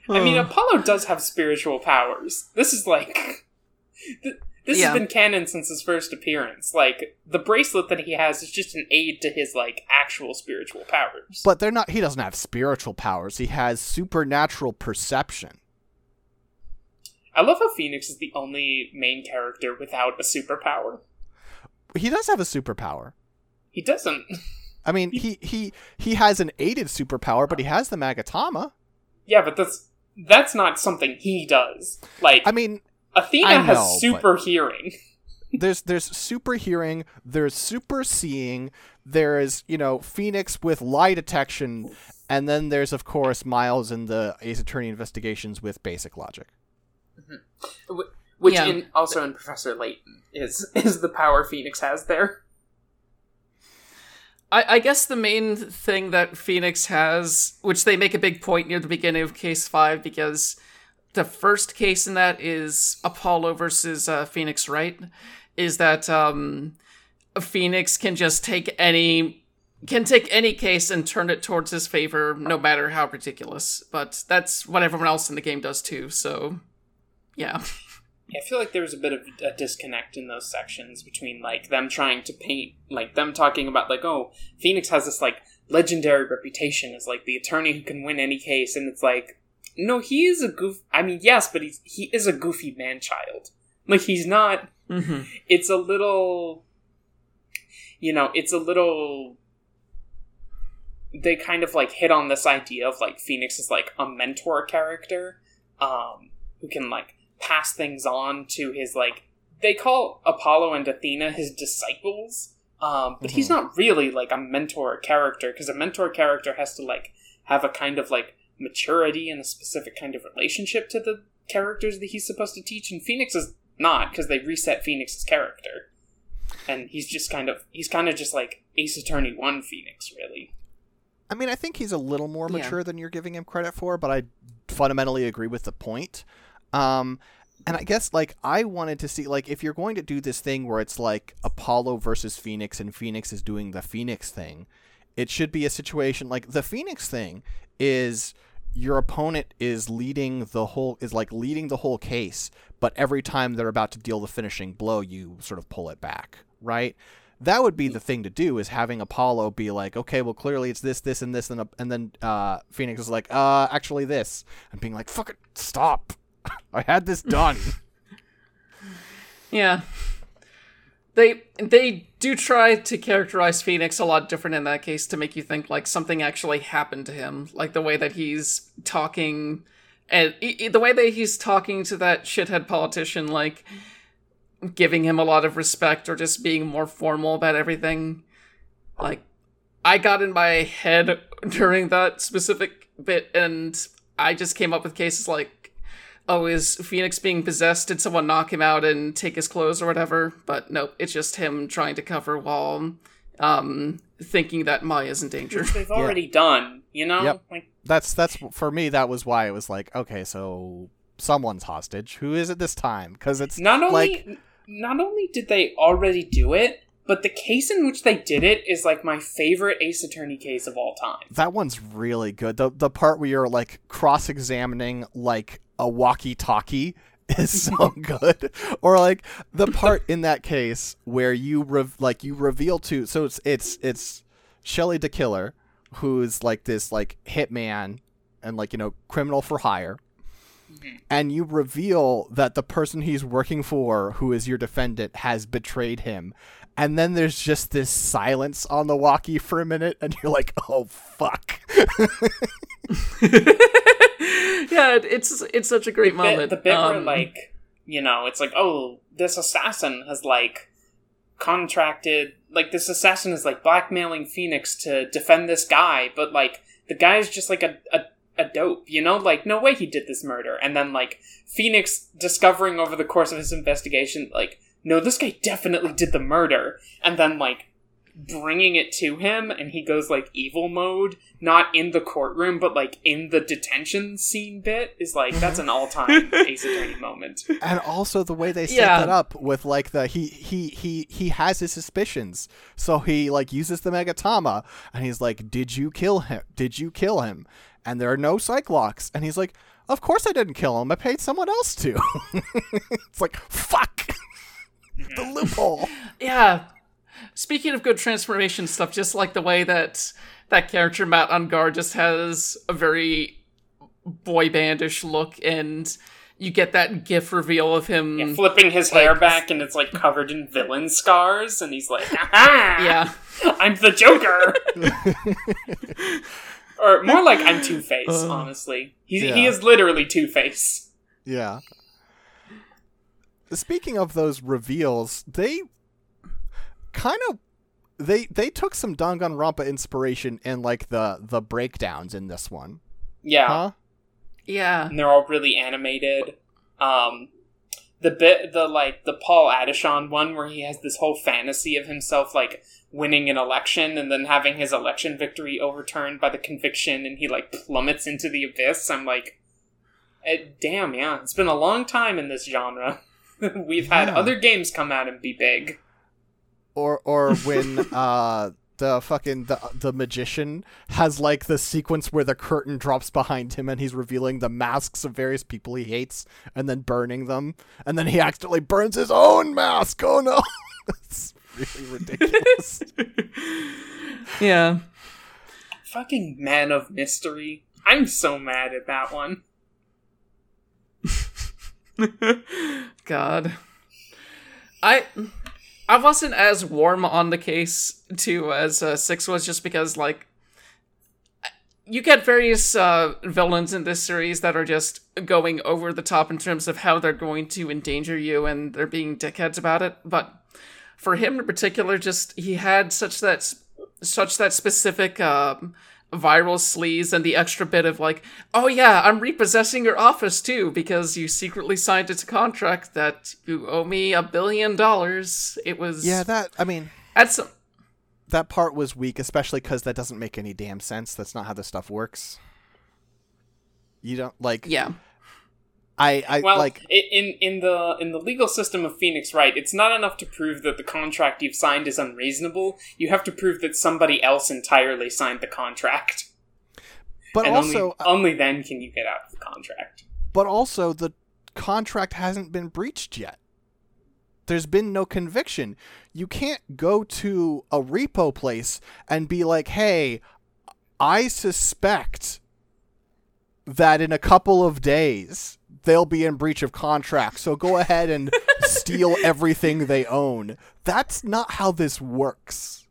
I mean, Apollo does have spiritual powers. This is like. [laughs] th- This Yeah. has been canon since his first appearance. Like, the bracelet that he has is just an aid to his, like, actual spiritual powers. but they're not he doesn't have spiritual powers he has supernatural perception I love how Phoenix is the only main character without a superpower. he does have a superpower He doesn't. [laughs] I mean, he he he has an aided superpower, but he has the Magatama. Yeah, but that's that's not something he does. Like, I mean, Athena I has super hearing. there's there's super hearing, there's super seeing, there's you know Phoenix with lie detection, and then there's of course Miles in the Ace Attorney investigations with basic logic. Mm-hmm. Wh- Which Yeah. in, also in Professor Layton is is the power Phoenix has there. I, I guess the main thing that Phoenix has, which they make a big point near the beginning of Case 5, because the first case in that is Apollo versus uh, Phoenix, right? Is that um, Phoenix can just take any can take any case and turn it towards his favor, no matter how ridiculous. But that's what everyone else in the game does too. So, yeah, [laughs] I feel like there was a bit of a disconnect in those sections between like them trying to paint, like them talking about like, oh, Phoenix has this like legendary reputation as like the attorney who can win any case, and it's like, no, he is a goof. I mean, yes, but he's he is a goofy man child. Like he's not. hmm It's a little, you know, it's a little. They kind of like hit on this idea of like Phoenix is like a mentor character, um, who can like pass things on to his like they call Apollo and Athena his disciples. Um, but he's not really like a mentor character because a mentor character has to like have a kind of like maturity and a specific kind of relationship to the characters that he's supposed to teach. And Phoenix is not because they reset Phoenix's character, and he's just kind of he's kind of just like Ace Attorney One Phoenix, really. I mean, I think he's a little more Yeah. mature than you're giving him credit for, but I fundamentally agree with the point. Um, and I guess like I wanted to see like if you're going to do this thing where it's like Apollo versus Phoenix and Phoenix is doing the Phoenix thing, it should be a situation like the Phoenix thing is your opponent is leading the whole is like leading the whole case, but every time they're about to deal the finishing blow, you sort of pull it back, right? That would be the thing to do is having Apollo be like, okay, well clearly it's this, this, and this, and and then uh, Phoenix is like, uh, actually this, and being like, fuck it, stop, [laughs] I had this done. [laughs] Yeah. They they do try to characterize Phoenix a lot different in that case to make you think like something actually happened to him, like the way that he's talking and the way that he's talking to that shithead politician like giving him a lot of respect or just being more formal about everything. Like I got in my head [laughs] during that specific bit and I just came up with cases like oh, is Phoenix being possessed? Did someone knock him out and take his clothes or whatever? But nope, it's just him trying to cover while um, thinking that Maya's in danger. Which they've already done, you know. Yep. Like that's that's for me. That was why it was like, okay, so someone's hostage. Who is it this time? Because it's not only like not only did they already do it, but the case in which they did it is like my favorite Ace Attorney case of all time. That one's really good. The the part where you're like cross examining like a walkie talkie [laughs] is so good. Or like the part in that case where you rev- like you reveal to so it's it's it's Shelly de Killer, who's like this like hitman and like you know criminal for hire. Mm-hmm. And you reveal that the person he's working for, who is your defendant, has betrayed him. And then there's just this silence on the walkie for a minute, and you're like, oh, fuck. [laughs] yeah, it's it's such a great bit- moment. the bit where Um, like you know it's like oh this assassin has like contracted like this assassin is like blackmailing phoenix to defend this guy but like the guy's just like a, a, a dope you know like no way he did this murder and then like phoenix discovering over the course of his investigation like no this guy definitely did the murder. And then like bringing it to him and he goes like evil mode not in the courtroom but like in the detention scene bit is like that's an all-time [laughs] ace attorney moment. And also the way they set Yeah. that up with like the he he he he has his suspicions. So he like uses the Magatama and he's like did you kill him? Did you kill him? And there are no psych locks and he's like of course i didn't kill him. I paid someone else to. [laughs] It's like fuck [laughs] the loophole Yeah. Speaking of good transformation stuff, just like the way that that character Matt Engarde just has a very boy bandish look, and you get that gif reveal of him. Yeah, flipping his hair back and it's like covered in villain scars and he's like Aha! yeah. [laughs] i'm the joker [laughs] or more like i'm two-face Uh, honestly He's, yeah. he is literally two-face Yeah. Speaking of those reveals, they kind of they they took some Danganronpa inspiration in like the the breakdowns in this one. yeah Huh? Yeah. and they're all really animated. Um, the bit, the like the Paul Atishon one, where he has this whole fantasy of himself like winning an election and then having his election victory overturned by the conviction, and he like plummets into the abyss. I'm like, eh, damn, yeah, it's been a long time in this genre. [laughs] [laughs] We've had Yeah. other games come out and be big. Or or [laughs] when uh the fucking the, the magician has like the sequence where the curtain drops behind him and he's revealing the masks of various people he hates and then burning them and then he accidentally burns his own mask. Oh no. [laughs] it's really ridiculous. Yeah. Fucking Man of Mystery. I'm so mad at that one. [laughs] God. I I wasn't as warm on the case too as uh, six was just because like you get various uh, villains in this series that are just going over the top in terms of how they're going to endanger you and they're being dickheads about it. But for him in particular, just he had such that such that specific um, viral sleaze and the extra bit of like, oh yeah, I'm repossessing your office too because you secretly signed it to contract that you owe me a billion dollars. It was yeah, that I mean that's some, that part was weak, especially because that doesn't make any damn sense. That's not how this stuff works. You don't like. yeah. I I Well, like. in in the in the legal system of Phoenix Wright, it's not enough to prove that the contract you've signed is unreasonable. You have to prove that somebody else entirely signed the contract, But and also, uh, only, only then can you get out of the contract. but also, the contract hasn't been breached yet. There's been no conviction. You can't go to a repo place and be like, "Hey, I suspect that in a couple of days they'll be in breach of contract. So go ahead and [laughs] steal everything they own." That's not how this works.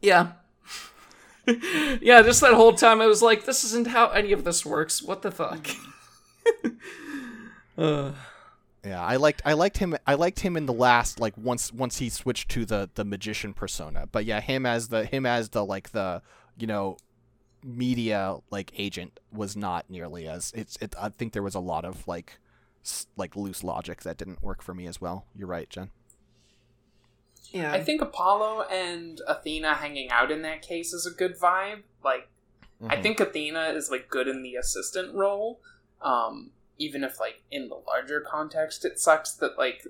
Yeah. [laughs] yeah, just that whole time I was like, this isn't how any of this works. What the fuck? [laughs] uh, Yeah, I liked I liked him I liked him in the last like once once he switched to the the magician persona. But yeah, him as the him as the like the you know media like agent was not nearly as it's it, I think there was a lot of like like loose logic that didn't work for me as well. You're right, Jen. yeah. I think Apollo and Athena hanging out in that case is a good vibe. Like, I Mhm. think Athena is like good in the assistant role. Um, even if like in the larger context, it sucks that like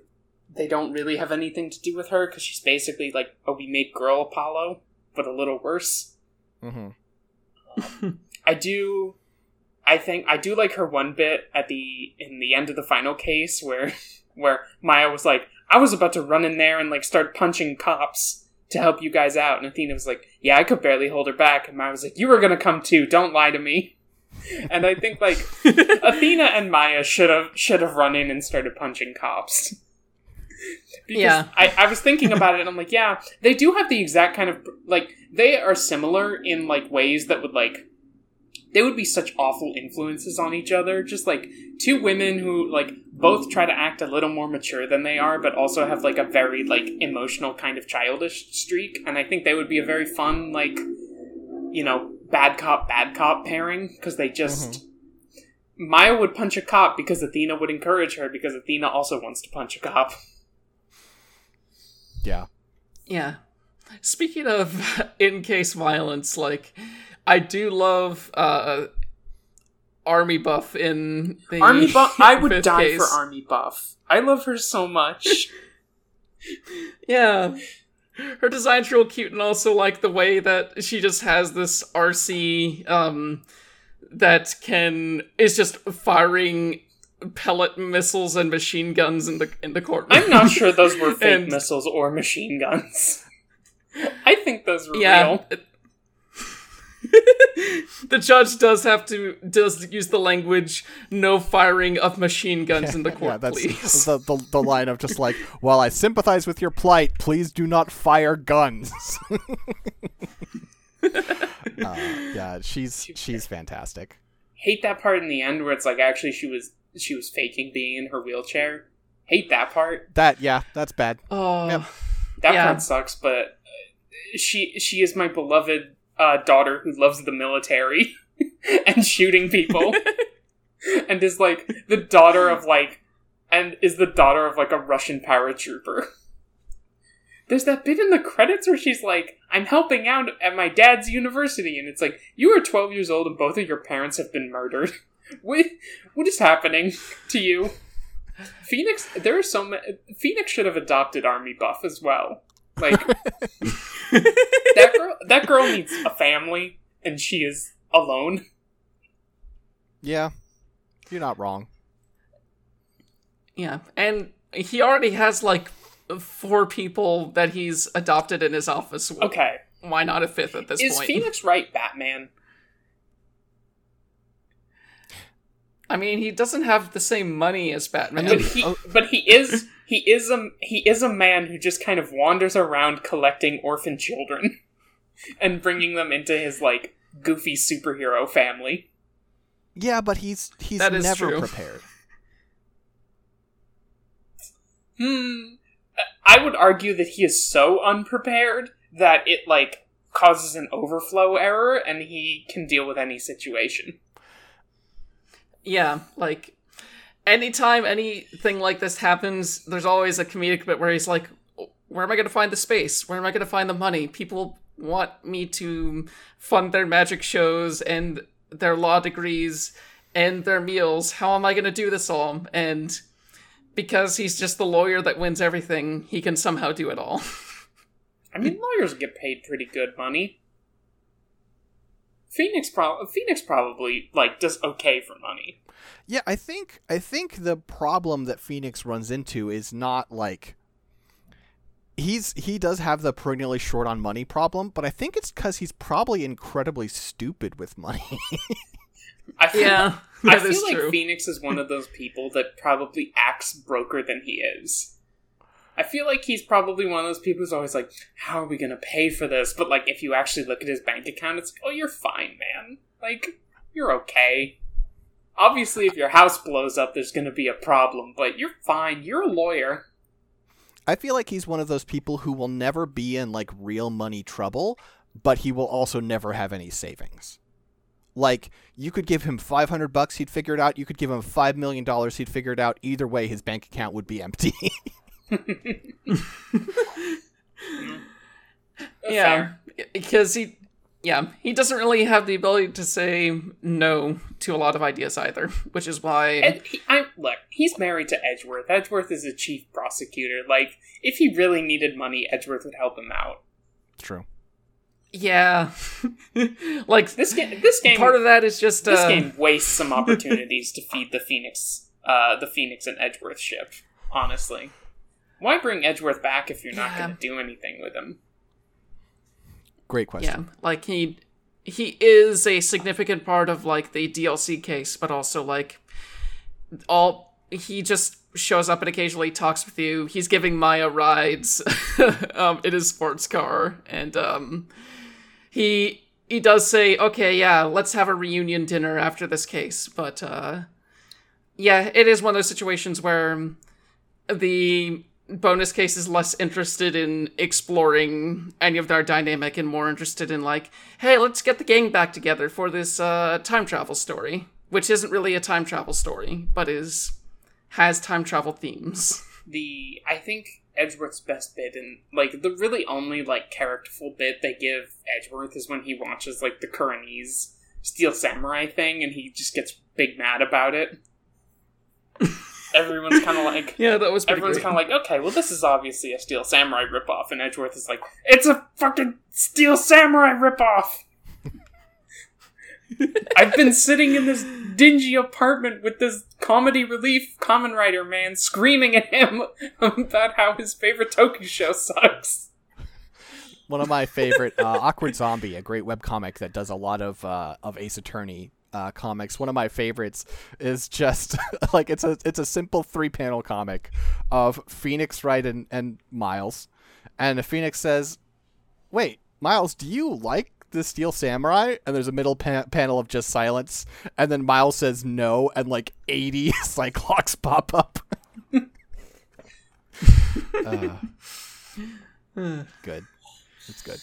they don't really have anything to do with her because she's basically like a we made girl Apollo, but a little worse. Mm-hmm. I do. I think I do like her one bit at the in the end of the final case where [laughs] where Maya was like, "I was about to run in there and like start punching cops to help you guys out," and Athena was like, "Yeah, I could barely hold her back," and Maya was like, "You were gonna come too. Don't lie to me." [laughs] And I think like [laughs] Athena and Maya should have should have run in and started punching cops. Because Yeah. I, I was thinking about it and I'm like, yeah, they do have the exact kind of like they are similar in like ways that would like they would be such awful influences on each other. Just like two women who like both try to act a little more mature than they are, but also have like a very like emotional kind of childish streak. And I think they would be a very fun like you know bad cop bad cop pairing because they just. Mm-hmm. Maya would punch a cop because Athena would encourage her because Athena also wants to punch a cop. Yeah. Yeah. Speaking of [laughs] in case violence, like I do love uh Armie Buff in the Armie Buff. [laughs] I would die case. for Armie Buff. I love her so much. [laughs] Yeah. Her design's real cute and also like the way that she just has this RC um that can is just firing pellet missiles and machine guns in the in the courtroom. I'm not sure those were [laughs] fake And- missiles or machine guns. [laughs] I think those were yeah. real. [laughs] the judge does have to does use the language no firing of machine guns in the court yeah, that's please the, the the line of just like, while I sympathize with your plight, please do not fire guns. uh, yeah, she's she's fantastic. Hate that part in the end where it's like actually she was she was faking being in her wheelchair. Hate that part. That yeah, that's bad. oh Yep. That Yeah. part sucks, but uh, she she is my beloved uh, daughter who loves the military [laughs] and shooting people, [laughs] and is like the daughter of like, and is the daughter of like a Russian paratrooper. There's that bit in the credits where she's like, "I'm helping out at my dad's university," and it's like, "You are 12 years old and both of your parents have been murdered. [laughs] what what is happening to you?" Phoenix, there are so many. Phoenix should have adopted Armie Buff as well. Like [laughs] that girl, that girl needs a family, and she is alone. Yeah, you're not wrong. yeah and he already has like four people that he's adopted in his office Okay, why not a fifth at this is point Is Phoenix Wright Batman? i mean he doesn't have the same money as batman But he, Oh. but he is, he is a, he is a man who just kind of wanders around collecting orphan children [laughs] and bringing them into his like goofy superhero family. Yeah, but he's he's That is never true. prepared. Hmm. I would argue that he is so unprepared that it like causes an overflow error, and he can deal with any situation. Yeah, like anytime anything like this happens, there's always a comedic bit where he's like, "Where am I going to find the space? Where am I going to find the money? People want me to fund their magic shows and their law degrees and their meals. How am I going to do this all?" And because he's just the lawyer that wins everything, he can somehow do it all. I mean, lawyers get paid pretty good money. Phoenix, pro- Phoenix probably like does okay for money. Yeah, I think I think the problem that Phoenix runs into is not like he's he does have the perennially short on money problem, but I think it's because he's probably incredibly stupid with money. [laughs] I feel, yeah, [laughs] I that is feel like true. Phoenix is one of those people that probably acts broker than he is. I feel like he's probably one of those people who's always like, "How are we gonna pay for this?" But like, if you actually look at his bank account, it's like, "Oh, you're fine, man. Like, you're okay." Obviously, if your house blows up, there's gonna be a problem, but you're fine. You're a lawyer. I feel like he's one of those people who will never be in like real money trouble, but he will also never have any savings. Like you could give him 500 bucks, he'd figure it out. You could give him 5 million dollars, he'd figure it out. Either way, his bank account would be empty. [laughs] yeah, because he yeah, he doesn't really have the ability to say no to a lot of ideas either, which is why. Ed, he, I, look, he's married to Edgeworth. Edgeworth is a chief prosecutor. Like, if he really needed money, Edgeworth would help him out. True. Yeah, [laughs] like This game, this game, part of that is just this uh, game wastes some opportunities to feed the Phoenix, uh, the Phoenix and Edgeworth ship. Honestly, why bring Edgeworth back if you're not Yeah. going to do anything with him? Great question. Yeah, like he he is a significant part of like the DLC case, but also like all he just shows up and occasionally talks with you. He's giving Maya rides [laughs] um, in his sports car, and um, he he does say, "Okay, yeah, let's have a reunion dinner after this case." But uh, yeah, it is one of those situations where the bonus case is less interested in exploring any of their dynamic and more interested in like, hey, let's get the gang back together for this uh, time travel story, which isn't really a time travel story, but is has time travel themes. the I think Edgeworth's best bit and like the really only like characterful bit they give Edgeworth is when he watches like the Khura'inese Steel Samurai thing and he just gets big mad about it. [laughs] Everyone's kind of like [laughs] Yeah, that was everyone's kind of like okay, well this is obviously a Steel Samurai ripoff and Edgeworth is like it's a fucking Steel Samurai ripoff. I've been sitting in this dingy apartment with this comedy relief Kamen Rider man screaming at him [laughs] about how his favorite Toku show sucks. One of my favorite, uh, Awkward Zombie, a great webcomic that does a lot of uh, of Ace Attorney uh, comics. One of my favorites is just [laughs] like it's a it's a simple three panel comic of Phoenix Wright and, and Miles, and Phoenix says, "Wait, Miles, do you like the Steel Samurai?" And there's a middle pa- panel of just silence, and then Miles says no, and like eighty [laughs] Cyclops pop up. uh, good. It's good.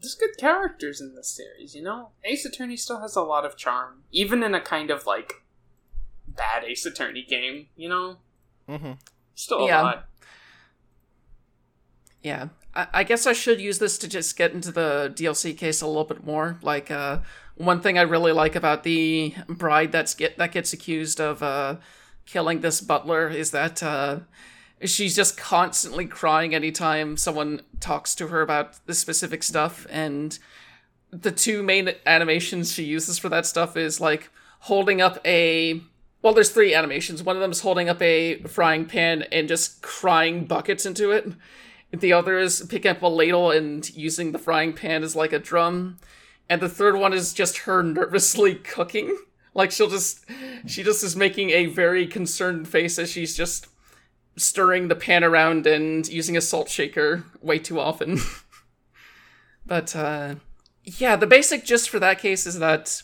There's good characters in this series, you know? Ace Attorney still has a lot of charm, even in a kind of like bad Ace Attorney game, you know? Mm-hmm. Still a Yeah. lot. Yeah. I, I guess I should use this to just get into the DLC case a little bit more. Like, uh, one thing I really like about the bride that's get that gets accused of uh, killing this butler is that uh, she's just constantly crying anytime someone talks to her about this specific stuff, and the two main animations she uses for that stuff is like holding up a well there's three animations one of them is holding up a frying pan and just crying buckets into it the other is picking up a ladle and using the frying pan as like a drum. And the third one is just her nervously [laughs] cooking. Like she'll just she just is making a very concerned face as she's just stirring the pan around and using a salt shaker way too often. [laughs] But uh yeah, the basic gist for that case is that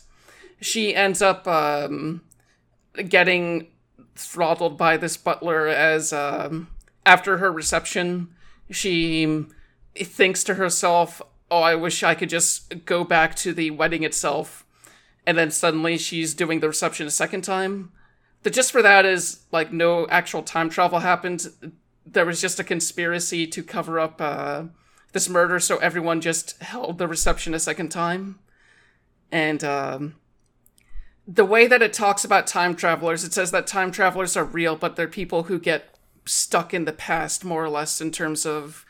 she ends up um, getting throttled by this butler as um, after her reception, she thinks to herself, "Oh, I wish I could just go back to the wedding itself," and then suddenly she's doing the reception a second time. The gist for that is like no actual time travel happened. There was just a conspiracy to cover up. Uh, this murder, so everyone just held the reception a second time. And um, the way that it talks about time travelers, it says that time travelers are real, but they're people who get stuck in the past, more or less, in terms of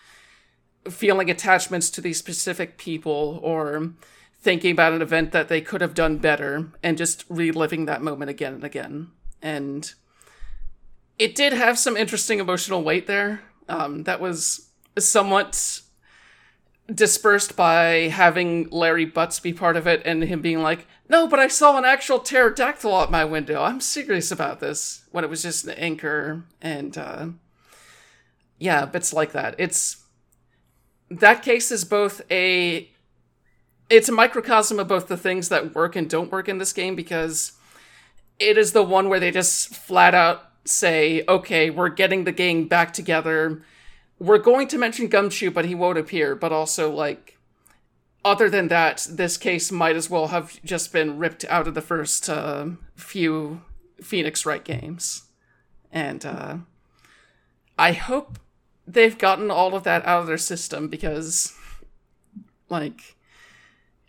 feeling attachments to these specific people or thinking about an event that they could have done better and just reliving that moment again and again. And it did have some interesting emotional weight there. Um, that was somewhat dispersed by having Larry Butts be part of it and him being like, no, but I saw an actual pterodactyl out my window. I'm serious about this. When it was just an anchor and, uh, yeah, bits like that. It's, that case is both a, it's a microcosm of both the things that work and don't work in this game because it is the one where they just flat out say, okay, we're getting the gang back together we're going to mention Gumshoe, but he won't appear. But also, like, other than that, this case might as well have just been ripped out of the first uh, few Phoenix Wright games. And uh, I hope they've gotten all of that out of their system because, like,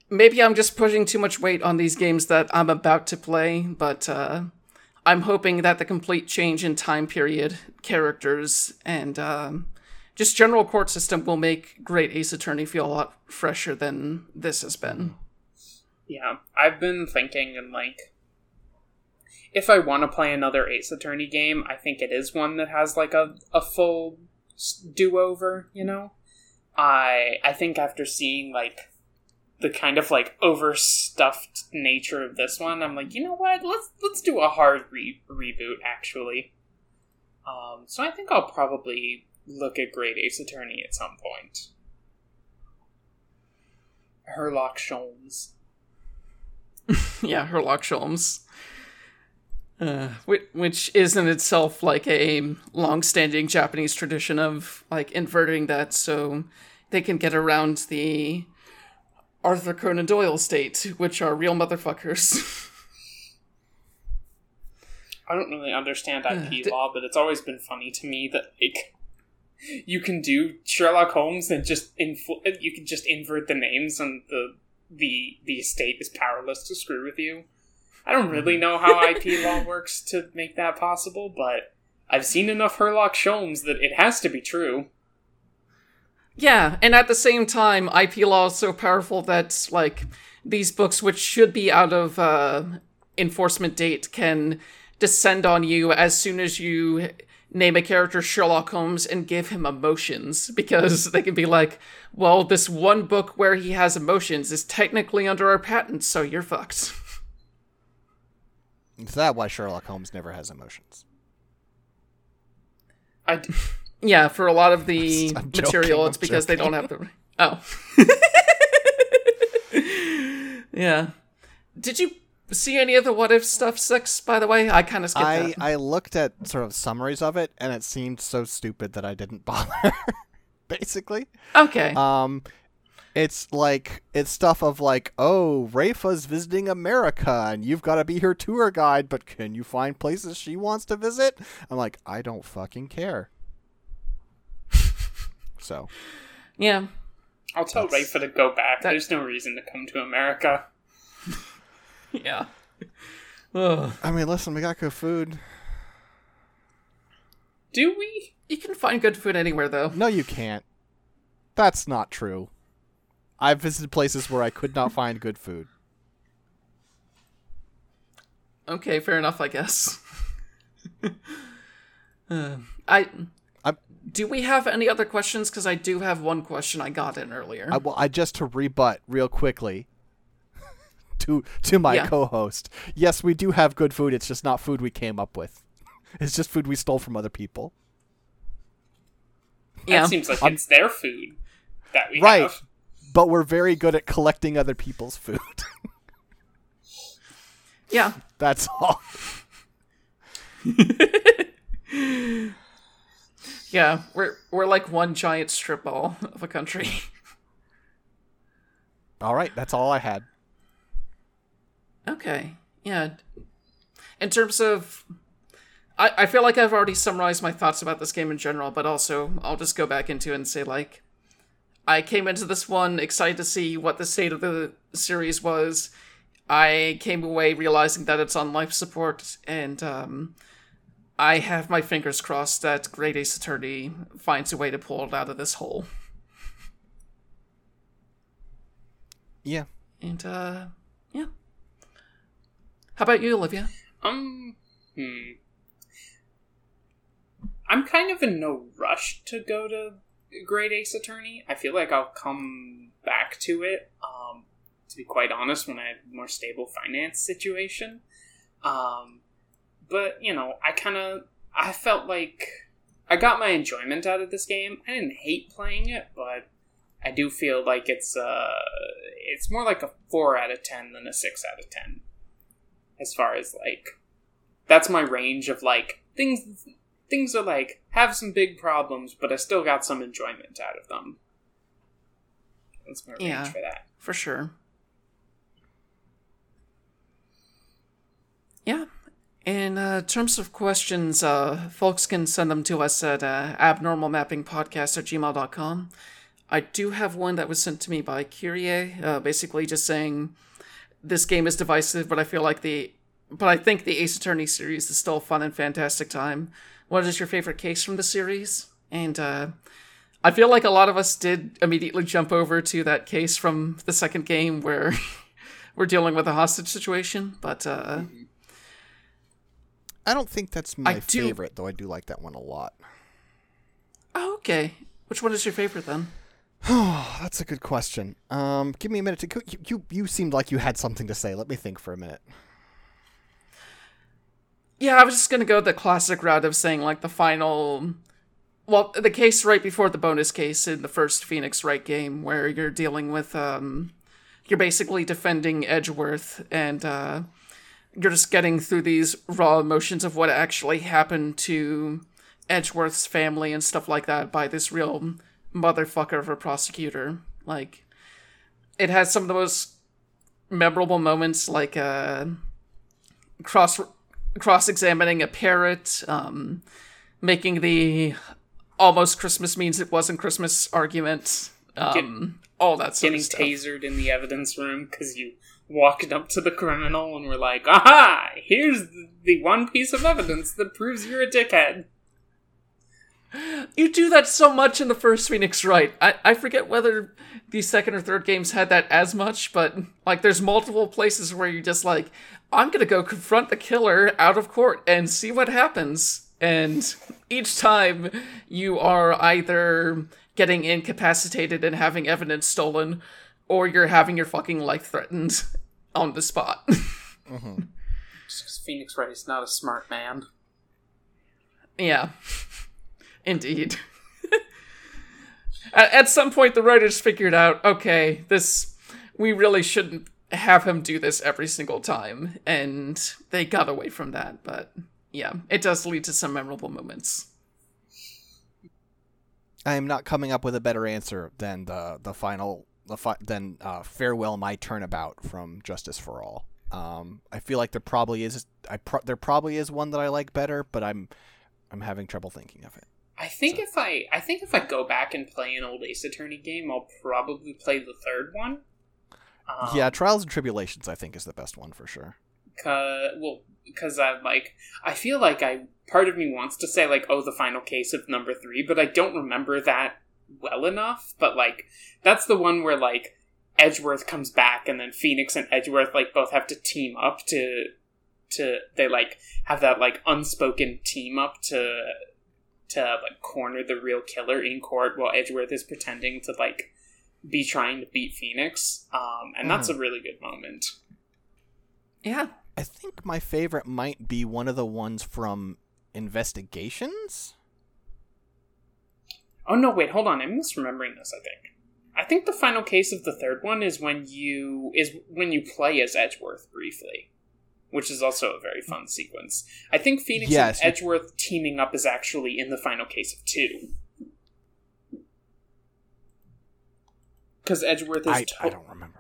maybe I'm just putting too much weight on these games that I'm about to play, but uh, I'm hoping that the complete change in time period, characters, and um, just general court system will make Great Ace Attorney feel a lot fresher than this has been. Yeah, I've been thinking and like if I want to play another Ace Attorney game, I think it is one that has like a, a full do over, you know? I I think after seeing like the kind of like overstuffed nature of this one, I'm like, you know what? Let's let's do a hard re- reboot actually. Um, so I think I'll probably look at Great Ace Attorney at some point. Herlock Sholmes. [laughs] yeah, Herlock Sholmes. Uh, which is in itself like a long-standing Japanese tradition of like inverting that so they can get around the Arthur Conan Doyle state, which are real motherfuckers. I don't really understand IP [laughs] uh, law, but it's always been funny to me that like you can do Sherlock Holmes and just infl- you can just invert the names and the the the estate is powerless to screw with you. I don't really know how [laughs] IP law works to make that possible, but I've seen enough Herlock Sholmes that it has to be true. Yeah, and at the same time, IP law is so powerful that like these books, which should be out of uh, enforcement date, can descend on you as soon as you name a character Sherlock Holmes and give him emotions because they can be like, well, this one book where he has emotions is technically under our patent, so you're fucked. Is that why Sherlock Holmes never has emotions? I d- yeah, for a lot of the [laughs] material, it's because joking. they don't have the. [laughs] Oh. [laughs] yeah. Did you see any of the what if stuff six by the way? I kind of skipped I, that. I looked at sort of summaries of it and it seemed so stupid that i didn't [laughs] bother basically. Okay. Um it's like it's stuff of like oh Rayfa's visiting america and you've got to be her tour guide but can you find places she wants to visit? I'm like i don't fucking care. So. [laughs] Yeah. I'll tell That's, Rayfa to go back. That, there's no reason to come to america yeah. I mean, listen, we got good food. Do we? You can find good food anywhere, though. No, you can't. That's not true. I've visited places where I could not find good food. Okay, fair enough, I guess. [laughs] uh, I. I'm, do we have any other questions? Because I do have one question I got in earlier. I, well, I just to rebut real quickly to to my yeah. co-host. Yes, we do have good food. It's just not food we came up with. [laughs] It's just food we stole from other people. Yeah, that seems like I'm, it's their food that we have. right. have. But we're very good at collecting other people's food. [laughs] yeah, [laughs] that's all. yeah, we're we're like one giant strip mall of a country. All right, that's all I had. Okay. Yeah. In terms of I, I feel like I've already summarized my thoughts about this game in general, but also I'll just go back into it and say like I came into this one excited to see what the state of the series was. I came away realizing that it's on life support, and um, I have my fingers crossed that Great Ace Attorney finds a way to pull it out of this hole. Yeah. And uh yeah. How about you, Olivia? Um, hmm. I'm kind of in no rush to go to Great Ace Attorney. I feel like I'll come back to it. Um, to be quite honest, when I have a more stable finance situation. Um, but you know, I kind of I felt like I got my enjoyment out of this game. I didn't hate playing it, but I do feel like it's uh it's more like a four out of ten than a six out of ten as far as like that's my range of like things things are like have some big problems but i still got some enjoyment out of them. That's my range yeah, for that. For sure. Yeah. In uh, terms of questions, uh, folks can send them to us at uh, abnormalmappingpodcast at gmail.com. I do have one that was sent to me by Kyrie, uh, basically just saying this game is divisive, but I feel like the but I think the Ace Attorney series is still a fun and fantastic time. What is your favorite case from the series? And uh, I feel like a lot of us did immediately jump over to that case from the second game where [laughs] we're dealing with a hostage situation, but uh, I don't think that's my I do- favorite, though I do like that one a lot. oh, okay. Which one is your favorite then? Oh, [sighs] that's a good question. Um, give me a minute to. You, you you seemed like you had something to say. Let me think for a minute. Yeah, I was just gonna go the classic route of saying like the final, well, the case right before the bonus case in the first Phoenix Wright game, where you're dealing with um, you're basically defending Edgeworth, and uh, you're just getting through these raw emotions of what actually happened to Edgeworth's family and stuff like that by this real motherfucker of a prosecutor. Like, it has some of the most memorable moments, like uh, cross cross examining a parrot, um, making the almost Christmas means it wasn't Christmas argument, um, all that sort Getting of stuff. tasered in the evidence room because you walked up to the criminal and were like, "Aha! Here's the one piece of evidence that proves you're a dickhead." You do that so much in the first Phoenix Wright. I, I forget whether the second or third games had that as much, but like there's multiple places where you're just like, I'm gonna go confront the killer out of court and see what happens. And each time you are either getting incapacitated and having evidence stolen, or you're having your fucking life threatened [laughs] on the spot. [laughs] Mm-hmm. Just 'cause Phoenix Wright is not a smart man. Yeah, indeed. [laughs] at, some point, the writers figured out, okay, this we really shouldn't have him do this every single time, and they got away from that. But yeah, it does lead to some memorable moments. I am not coming up with a better answer than the the final the fi- than uh, farewell my turnabout from Justice for All. Um, I feel like there probably is I pro- there probably is one that I like better, but I'm I'm having trouble thinking of it. I think if I, I think if I go back and play an old Ace Attorney game, I'll probably play the third one. Um, yeah, Trials and Tribulations I think is the best one for sure. Cause, well, because I'm like, I feel like I part of me wants to say like, oh, the final case of number three, but I don't remember that well enough. But like, that's the one where like Edgeworth comes back, and then Phoenix and Edgeworth like both have to team up to to they like have that like unspoken team up to to like corner the real killer in court while Edgeworth is pretending to like be trying to beat Phoenix. Um, and that's a really good moment. Yeah, I think my favorite might be one of the ones from Investigations. Oh no, wait, hold on. I'm misremembering this, I think. I think the final case of the third one is when you is when you play as Edgeworth briefly. Which is also a very fun sequence. I think Phoenix Yes. and Edgeworth teaming up is actually in the final case of two. Because Edgeworth is I, to- I don't remember.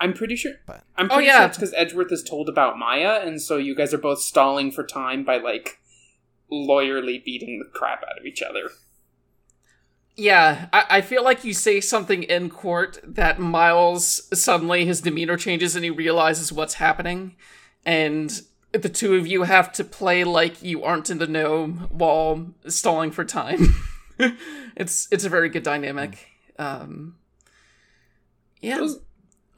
I'm pretty sure. But- I'm Oh, pretty yeah. sure it's because Edgeworth is told about Maya, and so you guys are both stalling for time by like lawyerly beating the crap out of each other. Yeah, I, I feel like you say something in court that Miles suddenly his demeanor changes and he realizes what's happening, and the two of you have to play like you aren't in the know while stalling for time. [laughs] it's it's a very good dynamic. Um, yeah, Those,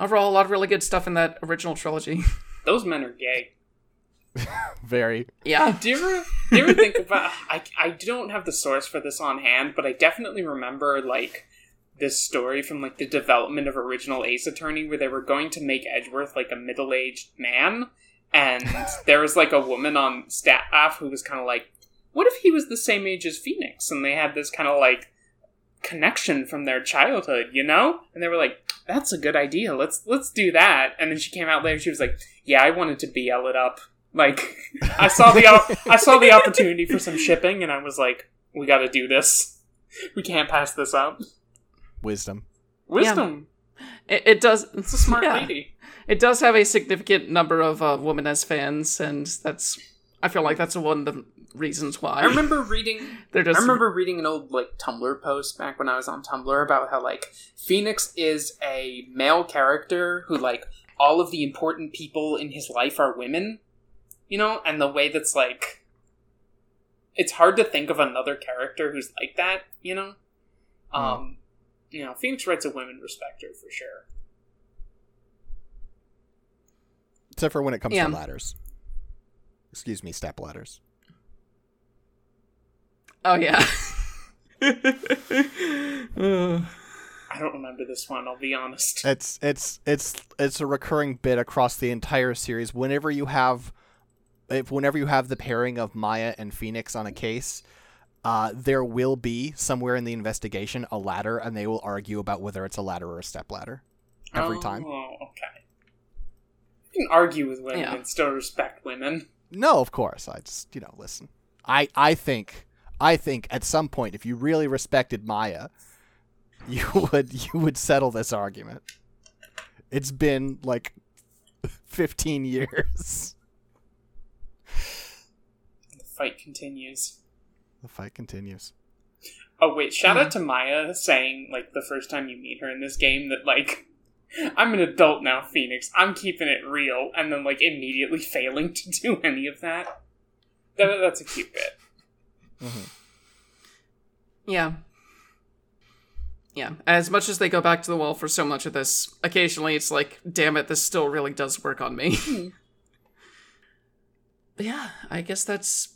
overall, a lot of really good stuff in that original trilogy. [laughs] those men are gay. [laughs] Very. yeah, Do you ever, do you ever think about? I I don't have the source for this on hand, but I definitely remember like this story from like the development of original Ace Attorney, where they were going to make Edgeworth like a middle aged man, and there was like a woman on staff who was kind of like, "What if he was the same age as Phoenix?" And they had this kind of like connection from their childhood, you know? And they were like, "That's a good idea. Let's let's do that." And then she came out later. She was like, "Yeah, I wanted to BL it up." Like, [laughs] I saw the op- I saw the opportunity for some shipping, and I was like, "We got to do this. We can't pass this up." Wisdom. Wisdom. it, it does. It's a smart yeah. lady. It does have a significant number of uh, women as fans, and that's I feel like that's one of the reasons why. I remember reading. [laughs] They're just I remember reading an old like Tumblr post back when I was on Tumblr about how like Phoenix is a male character who like all of the important people in his life are women, you know, and the way that's like it's hard to think of another character who's like that, you know. Hmm. Um, you know, Phoenix Wright's a women respecter for sure. Except for when it comes Yeah. to ladders. Excuse me, step ladders. Oh yeah. [laughs] [sighs] I don't remember this one. I'll be honest. It's it's it's it's a recurring bit across the entire series. Whenever you have, if whenever you have the pairing of Maya and Phoenix on a case, uh, there will be somewhere in the investigation a ladder, and they will argue about whether it's a ladder or a step ladder every time. Oh, okay. You can argue with women Yeah. and still respect women. No, of course. I just you know listen. I I think I think at some point, if you really respected Maya, you [laughs] would you would settle this argument. It's been like [laughs] fifteen years. The fight continues. The fight continues. Oh wait, shout Hmm. out to Maya saying like the first time you meet her in this game that like I'm an adult now, Phoenix. I'm keeping it real, and then like immediately [laughs] failing to do any of that. that that's a cute bit. yeah. Yeah. As much as they go back to the wall for so much of this, occasionally it's like, damn it, this still really does work on me. [laughs] but yeah, I guess that's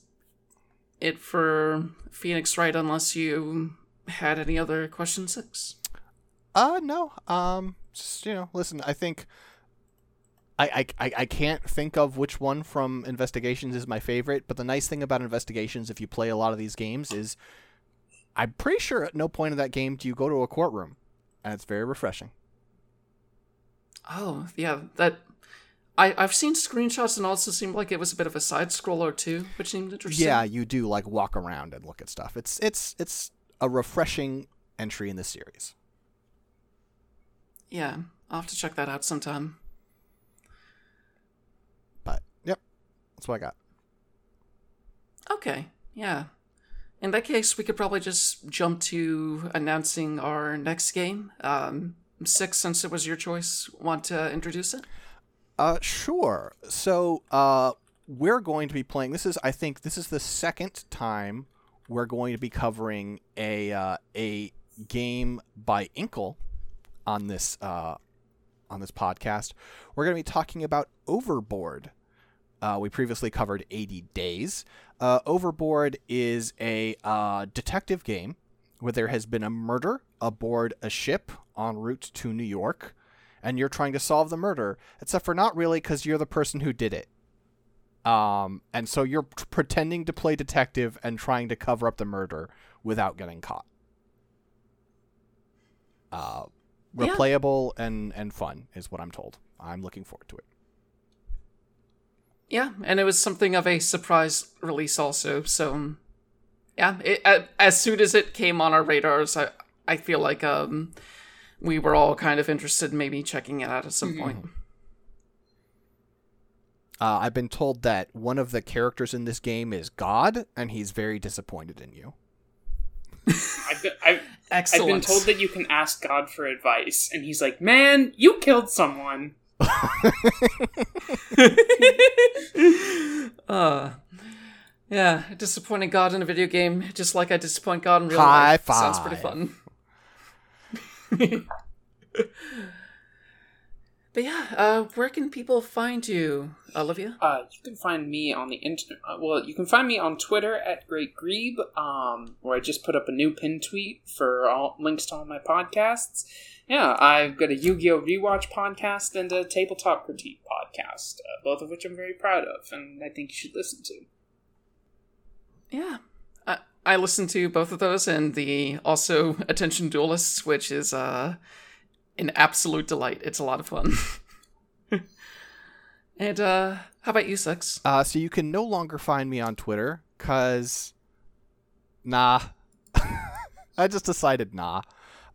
it for Phoenix Wright, unless you had any other question six. Uh no. Um just, you know, listen, I think I, I, I can't think of which one from Investigations is my favorite, but the nice thing about Investigations, if you play a lot of these games, is I'm pretty sure at no point in that game do you go to a courtroom, and it's very refreshing. Oh, yeah, that. I, I've seen screenshots and also seemed like it was a bit of a side scroller too, which seemed interesting. Yeah, you do like walk around and look at stuff. It's it's it's a refreshing entry in the series. Yeah, I'll have to check that out sometime. But yep, that's what I got. Okay, yeah. In that case, we could probably just jump to announcing our next game. Um, Six, since it was your choice, want to introduce it? Uh, sure. So, uh, we're going to be playing. This is, I think, this is the second time we're going to be covering a uh, a game by Inkle on this uh, on this podcast. We're going to be talking about Overboard. Uh, we previously covered 80 Days. Uh, Overboard is a uh, detective game where there has been a murder aboard a ship en route to New York, and you're trying to solve the murder, except for not really because you're the person who did it. Um, and so you're t- pretending to play detective and trying to cover up the murder without getting caught. Uh, Yeah. replayable and and fun is what I'm told. I'm looking forward to it. Yeah, and it was something of a surprise release also. So, um, yeah, it, as soon as it came on our radars, I I feel like um we were all kind of interested in maybe checking it out at some point. Uh, I've been told that one of the characters in this game is God, and he's very disappointed in you. I've been, I've, I've been told that you can ask God for advice, and he's like, "Man, you killed someone." [laughs] uh, yeah, disappointing God in a video game, just like I disappoint God in real High life. Sounds pretty fun. [laughs] but yeah, uh, where can people find you, Olivia? Uh, you can find me on the internet. Uh, well, you can find me on Twitter at Great Grebe, um, where I just put up a new pin tweet for all links to all my podcasts. Yeah, I've got a Yu-Gi-Oh rewatch podcast and a tabletop critique podcast, uh, both of which I'm very proud of, and I think you should listen to. Yeah. I, I listened to both of those and the also Attention Duelists, which is uh, an absolute delight. It's a lot of fun. [laughs] and uh, how about you, Six? Uh, so you can no longer find me on Twitter, cause nah, [laughs] I just decided nah.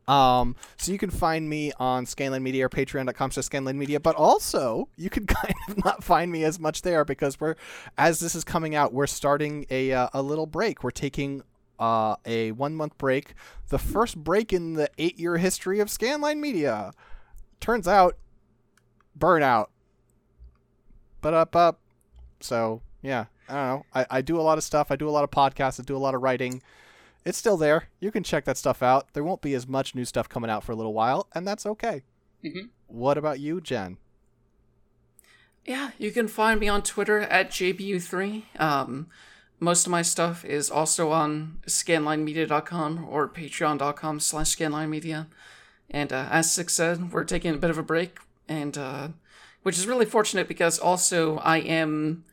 Um, so you can find me on Scanline Media or patreon.com slash Scanline Media, but also you can [laughs] kind of not find me as much there because we're, as this is coming out, we're starting a, uh, a little break. We're taking uh, a one month break, the first break in the eight year history of Scanline Media. Turns out, burnout. But up, up. So, yeah, I don't know. I, I do a lot of stuff. I do a lot of podcasts. I do a lot of writing it's still there. You can check that stuff out. There won't be as much new stuff coming out for a little while, and that's okay. Mm-hmm. What about you, Jen? Yeah, you can find me on Twitter at JBU3. Um, most of my stuff is also on scanlinemedia.com or patreon.com slash scanlinemedia. And uh, as Six said, we're taking a bit of a break, and uh, which is really fortunate because also I am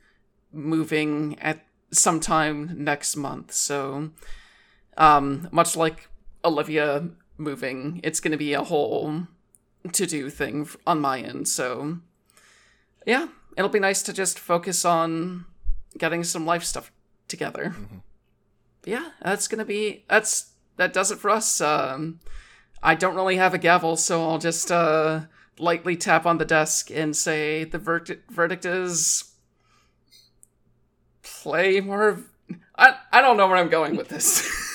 moving at sometime next month. So um, much like Olivia moving, it's going to be a whole to do thing on my end. So, yeah, it'll be nice to just focus on getting some life stuff together. Mm-hmm. Yeah, that's going to be that's that does it for us. Um, I don't really have a gavel, so I'll just uh, lightly tap on the desk and say the verdict verdict is play more. I I don't know where I'm going with this. [laughs]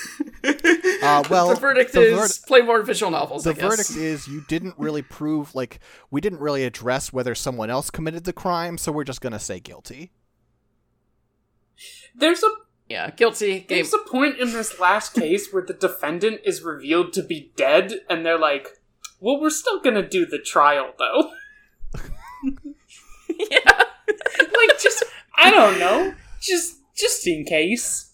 Uh, [laughs] well, the verdict the is play more visual novels. The verdict is you didn't really prove like we didn't really address whether someone else committed the crime, so we're just gonna say guilty. There's a yeah guilty. Game. There's a point in this last case where the defendant is revealed to be dead, and they're like, "Well, we're still gonna do the trial, though." [laughs] [laughs] yeah, like just I don't know, just just in case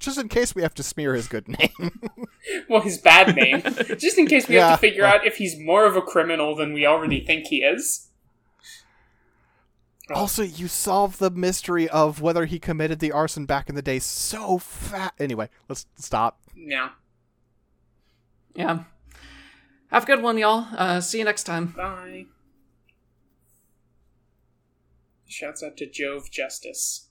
just in case we have to smear his good name. [laughs] well, his bad name. just in case we yeah. have to figure out if he's more of a criminal than we already think he is. Also, you solve the mystery of whether he committed the arson back in the day so fast. Anyway, let's stop. Yeah. Yeah. Have a good one, y'all. Uh, see you next time. Bye. Shouts out to Jove Justice.